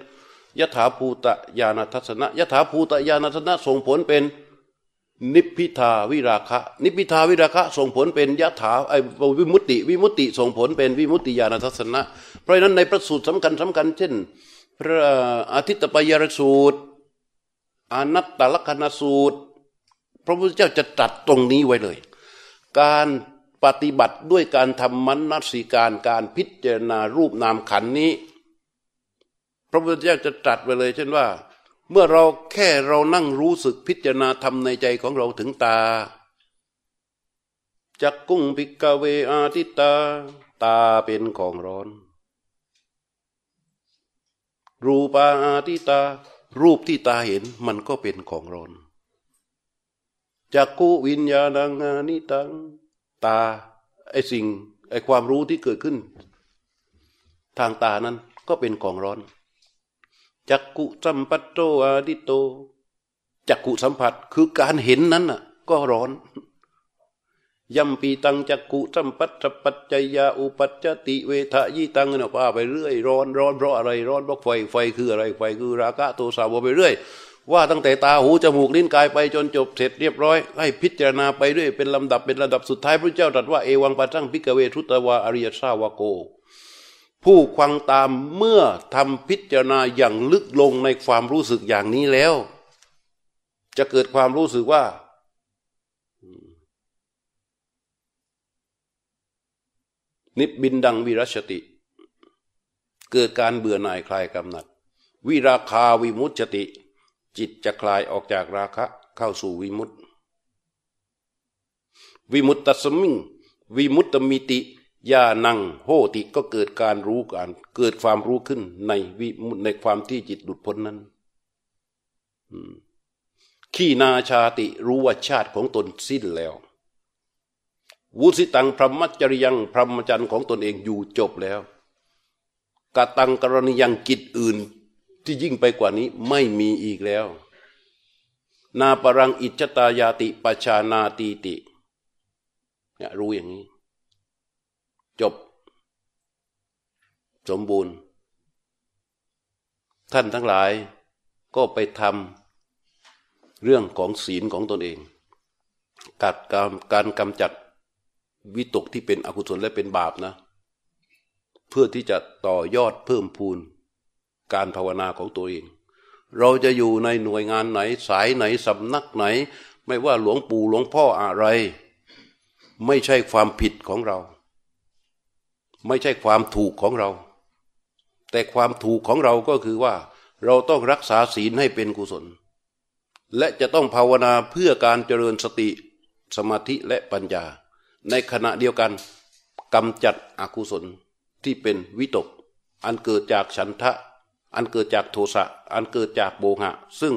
[SPEAKER 1] ยถาภูตญาณทัศนะยถาภูตญาณทัศนะส่งผลเป็น นิพพิทาวิราคะ นิพพิทาวิราคะ ส่งผลเป็นยะถาไอวิมุตติ วิมุตติ ส่งผลเป็นวิมุตติญาณทัศนะ เพราะฉะนั้นในพระสูตรสำคัญสำคัญ เช่น พระอาทิตตปยรสูตร อนัตตลกนสูตร พระพุทธเจ้าจะตรัสตรงนี้ไว้เลย การปฏิบัติด้วยการทำมันนัสิการการพิจารณารูปนามขันนี้ พระพุทธเจ้าจะตรัสไว้เลย เช่นว่า เมื่อเราแค่เรานั่งรู้สึกพิจารณาทำในใจของเราถึงตาจักกุ้งปิกาเวอาทิตา ตาเป็นของร้อน รูปาอาทิตา รูปที่ตาเห็นมันก็เป็นของร้อนจากกุวิญญาณังานิตัง ตาไอสิ่งไอความรู้ที่เกิดขึ้น ทางตานั้นก็เป็นของร้อน จักกุสัมปัตโตอาดิโตจักกุสัมผัสคือการเห็นนั้นน่ะ ก็ร้อนยัมปีตังจักกุสัมปัตปัจจยาอุปัจจติเวทะยี่ตังเนี่ยว่าไปเรื่อยร้อนร้อนเพราะอะไรร้อนเพราะไฟไฟคืออะไรไฟคือราคะโทสะวไปเรื่อย ว่าตั้งแต่ตาหูจมูกลิ้นกายไปจนจบเสร็จเรียบร้อย ให้พิจารณาไปเรื่อยเป็นลำดับเป็นระดับสุดท้ายพระเจ้าตรัสว่าเอวังปัจังพิกเวทุตวาอริยสาวโก ผู้ควังตามเมื่อทำพิจารณาอย่างลึกลงในความรู้สึกอย่างนี้แล้ว จะเกิดความรู้สึกว่า นิบินดังวิรัชติ เกิดการเบื่อหน่ายคลายกำหนัด วิราคาวิมุตติ จิตจะคลายออกจากราคะเข้าสู่วิมุตติวิมุตตสมิงวิมุตตมิติ ญาณังโหติก็เกิดการรู้การเกิดความรู้ขึ้นในวิมุตในความที่จิตหลุดพ้นนั้นขีนาชาติรู้ว่าชาติของตนสิ้นแล้ว วุสิตังพรหมจริยังพรหมจรรย์ของตนเองอยู่จบแล้วกตังกรณียังกิจอื่นที่ยิ่งไปกว่านี้ไม่มีอีกแล้ว นาปรังอิจตายาติปชานาตีติเนี่ยรู้อย่างนี้ จบ สมบูรณ์ ท่านทั้งหลายก็ไปทำเรื่องของศีลของตนเอง กัดการการกำจัดวิตกที่เป็นอกุศลและเป็นบาปนะ เพื่อที่จะต่อยอดเพิ่มพูนการภาวนาของตัวเอง เราจะอยู่ในหน่วยงานไหนสายไหนสำนักไหน ไม่ว่าหลวงปู่หลวงพ่ออะไร ไม่ใช่ความผิดของเรา ไม่ใช่ความถูกของเรา แต่ความถูกของเราก็คือว่า เราต้องรักษาศีลให้เป็นกุศล และจะต้องภาวนาเพื่อการเจริญสติ สมาธิและปัญญา ในขณะเดียวกันกำจัดอกุศลที่เป็นวิตก อันเกิดจากฉันทะ อันเกิดจากโทสะอันเกิดจากโบหะ ซึ่ง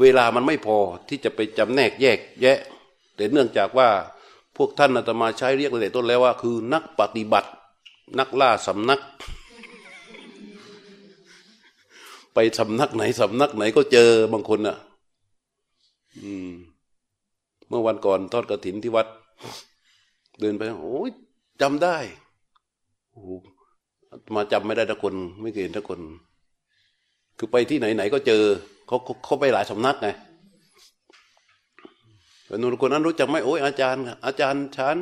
[SPEAKER 1] เวลามันไม่พอที่จะไปจำแนกแยกแยะ แต่เนื่องจากว่าพวกท่านอาตมาใช้เรียกเลยต้นแล้วว่า คือนักปฏิบัติ นักล่าสำนัก ไปสำนักไหนสำนักไหนก็เจอบางคนอะ อืม เมื่อวันก่อนทอดกระถินที่วัด เดินไปโอ้ยจำได้โอ้มาจำไม่ได้ทุกคน ไม่เคยเห็นทุกคน คือไปที่ไหนไหนก็เจอเขาเขาไปหลายสำนักไงแต่นุนคนนั้นรู้จักไหมโอ้ยอาจารย์ อาจารย์ฉัน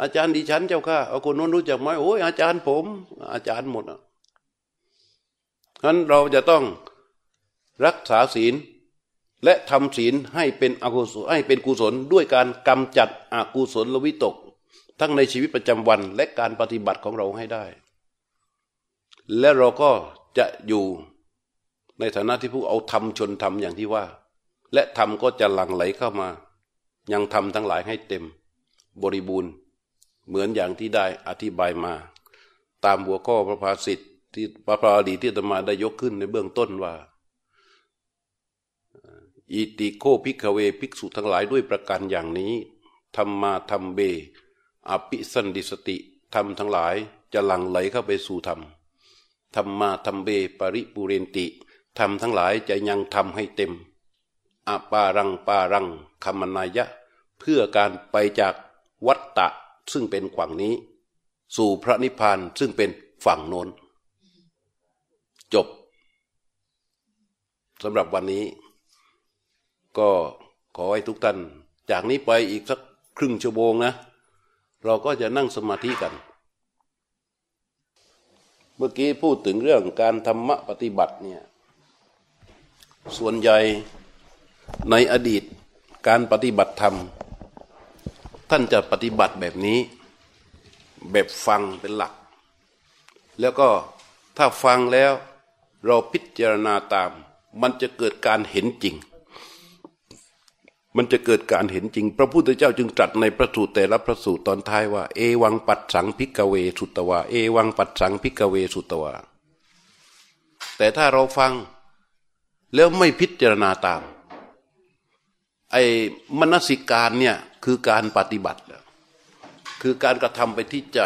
[SPEAKER 1] อาจารย์ดิฉันเจ้าค่ะเอาคนนู้นรู้จักไหมโอ้ยอาจารย์ผม อาจารย์หมดอะฉะนั้นเราจะต้องรักษาศีลและทำศีลให้เป็นอกุศลให้เป็นกุศลด้วยการกำจัดอกุศลวิตก ทั้งในชีวิตประจำวันและการปฏิบัติของเราให้ได้ และเราก็จะอยู่ในฐานะที่ผู้เอาธรรมชนธรรมอย่างที่ว่า และธรรมก็จะหลั่งไหลเข้ามา ยังทำทั้งหลายให้เต็ม บริบูรณ์ เหมือนอย่างที่ได้อธิบายมา ตามหัวข้อพระภาสิทธิ์ที่พระพาดีที่ตมาได้ยกขึ้นในเบื้องต้นว่าอิติโข ภิกขเวภิกษุทั้งหลายด้วยประการอย่างนี้ธัมมาธัมเม อภิสันเทนติธรรมทั้งหลายจะหลั่งไหลเข้าไปสู่ธรรมธัมมาธัมเม ปริปูเรนติ ธรรมทั้งหลายจะยังธรรมให้เต็มอปารา ปารังคมนายะ เพื่อการไปจากวัฏฏะ ซึ่งเป็นฝั่งนี้ สู่พระนิพพานซึ่งเป็นฝั่งโน้น จบสำหรับวันนี้ ก็ขอให้ทุกท่าน จากนี้ไปอีกสักครึ่งชั่วโมงนะ เราก็จะนั่งสมาธิกัน เมื่อกี้พูดถึงเรื่องการธรรมะปฏิบัติเนี่ยส่วนใหญ่ในอดีตการปฏิบัติธรรม ท่านจะปฏิบัติแบบนี้ แบบฟังเป็นหลัก แล้วก็ถ้าฟังแล้วเราพิจารณาตาม มันจะเกิดการเห็นจริง มันจะเกิดการเห็นจริง พระพุทธเจ้าจึงตรัสในพระสูตรแต่ละพระสูตรตอนท้ายว่า เอวังปัดสังพิกเวสุตวาเอวังปัดสังพิกเวสุตวาแต่ถ้าเราฟังแล้วไม่พิจารณาตาม ไอ้มนสิการเนี่ย คือการปฏิบัติ คือการกระทำไปที่ใจ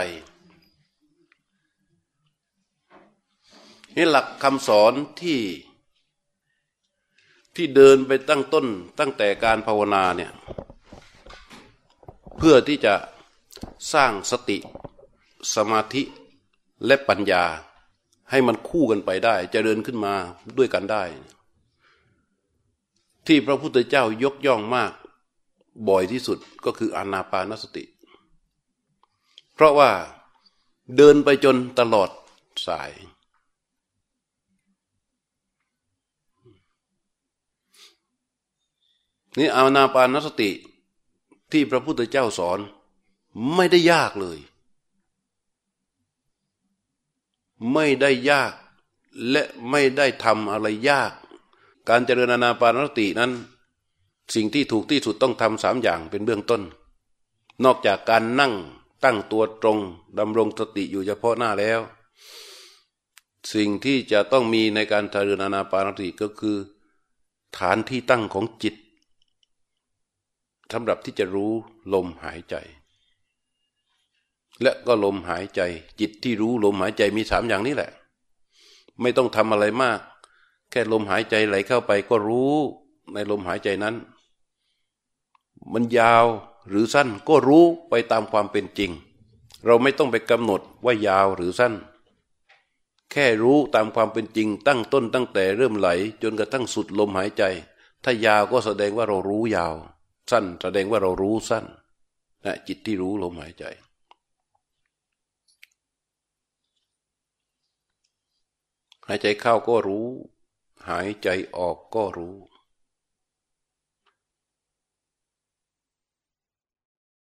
[SPEAKER 1] นี่หลักคำสอนที่ที่เดินไปตั้งต้นตั้งแต่การภาวนาเนี่ยเพื่อที่จะสร้างสติสมาธิและปัญญาให้มันคู่กันไปได้จะเดินขึ้นมาด้วยกันได้ ที่พระพุทธเจ้ายกย่องมาก บ่อยที่สุดก็คืออนาปานสติ เพราะว่าเดินไปจนตลอดสาย นี่อานาปานสติที่พระพุทธเจ้าสอนไม่ได้ยากเลย ไม่ได้ยากและไม่ได้ทำอะไรยาก การเจริญอานาปานสตินั้น สิ่งที่ถูกที่สุดต้องทำสามอย่างเป็นเบื้องต้น นอกจากการนั่งตั้งตัวตรงดำรงสติอยู่เฉพาะหน้าแล้ว สิ่งที่จะต้องมีในการเจริญอานาปานสติก็คือ ฐานที่ตั้งของจิตสำหรับที่จะรู้ลมหายใจ และก็ลมหายใจ จิตที่รู้ลมหายใจมีสามอย่างนี้แหละ ไม่ต้องทำอะไรมาก แค่ลมหายใจไหลเข้าไปก็รู้ในลมหายใจนั้น มันยาวหรือสั้นก็รู้ไปตามความเป็นจริง เราไม่ต้องไปกำหนดว่ายาวหรือสั้น แค่รู้ตามความเป็นจริง ตั้งต้นตั้งแต่เริ่มไหล จนกระทั่งสุดลมหายใจ ถ้ายาวก็แสดงว่าเรารู้ยาว สั้นแสดงว่าเรารู้สั้นนะจิตที่รู้ลมหายใจหายใจเข้าก็รู้ หายใจออกก็รู้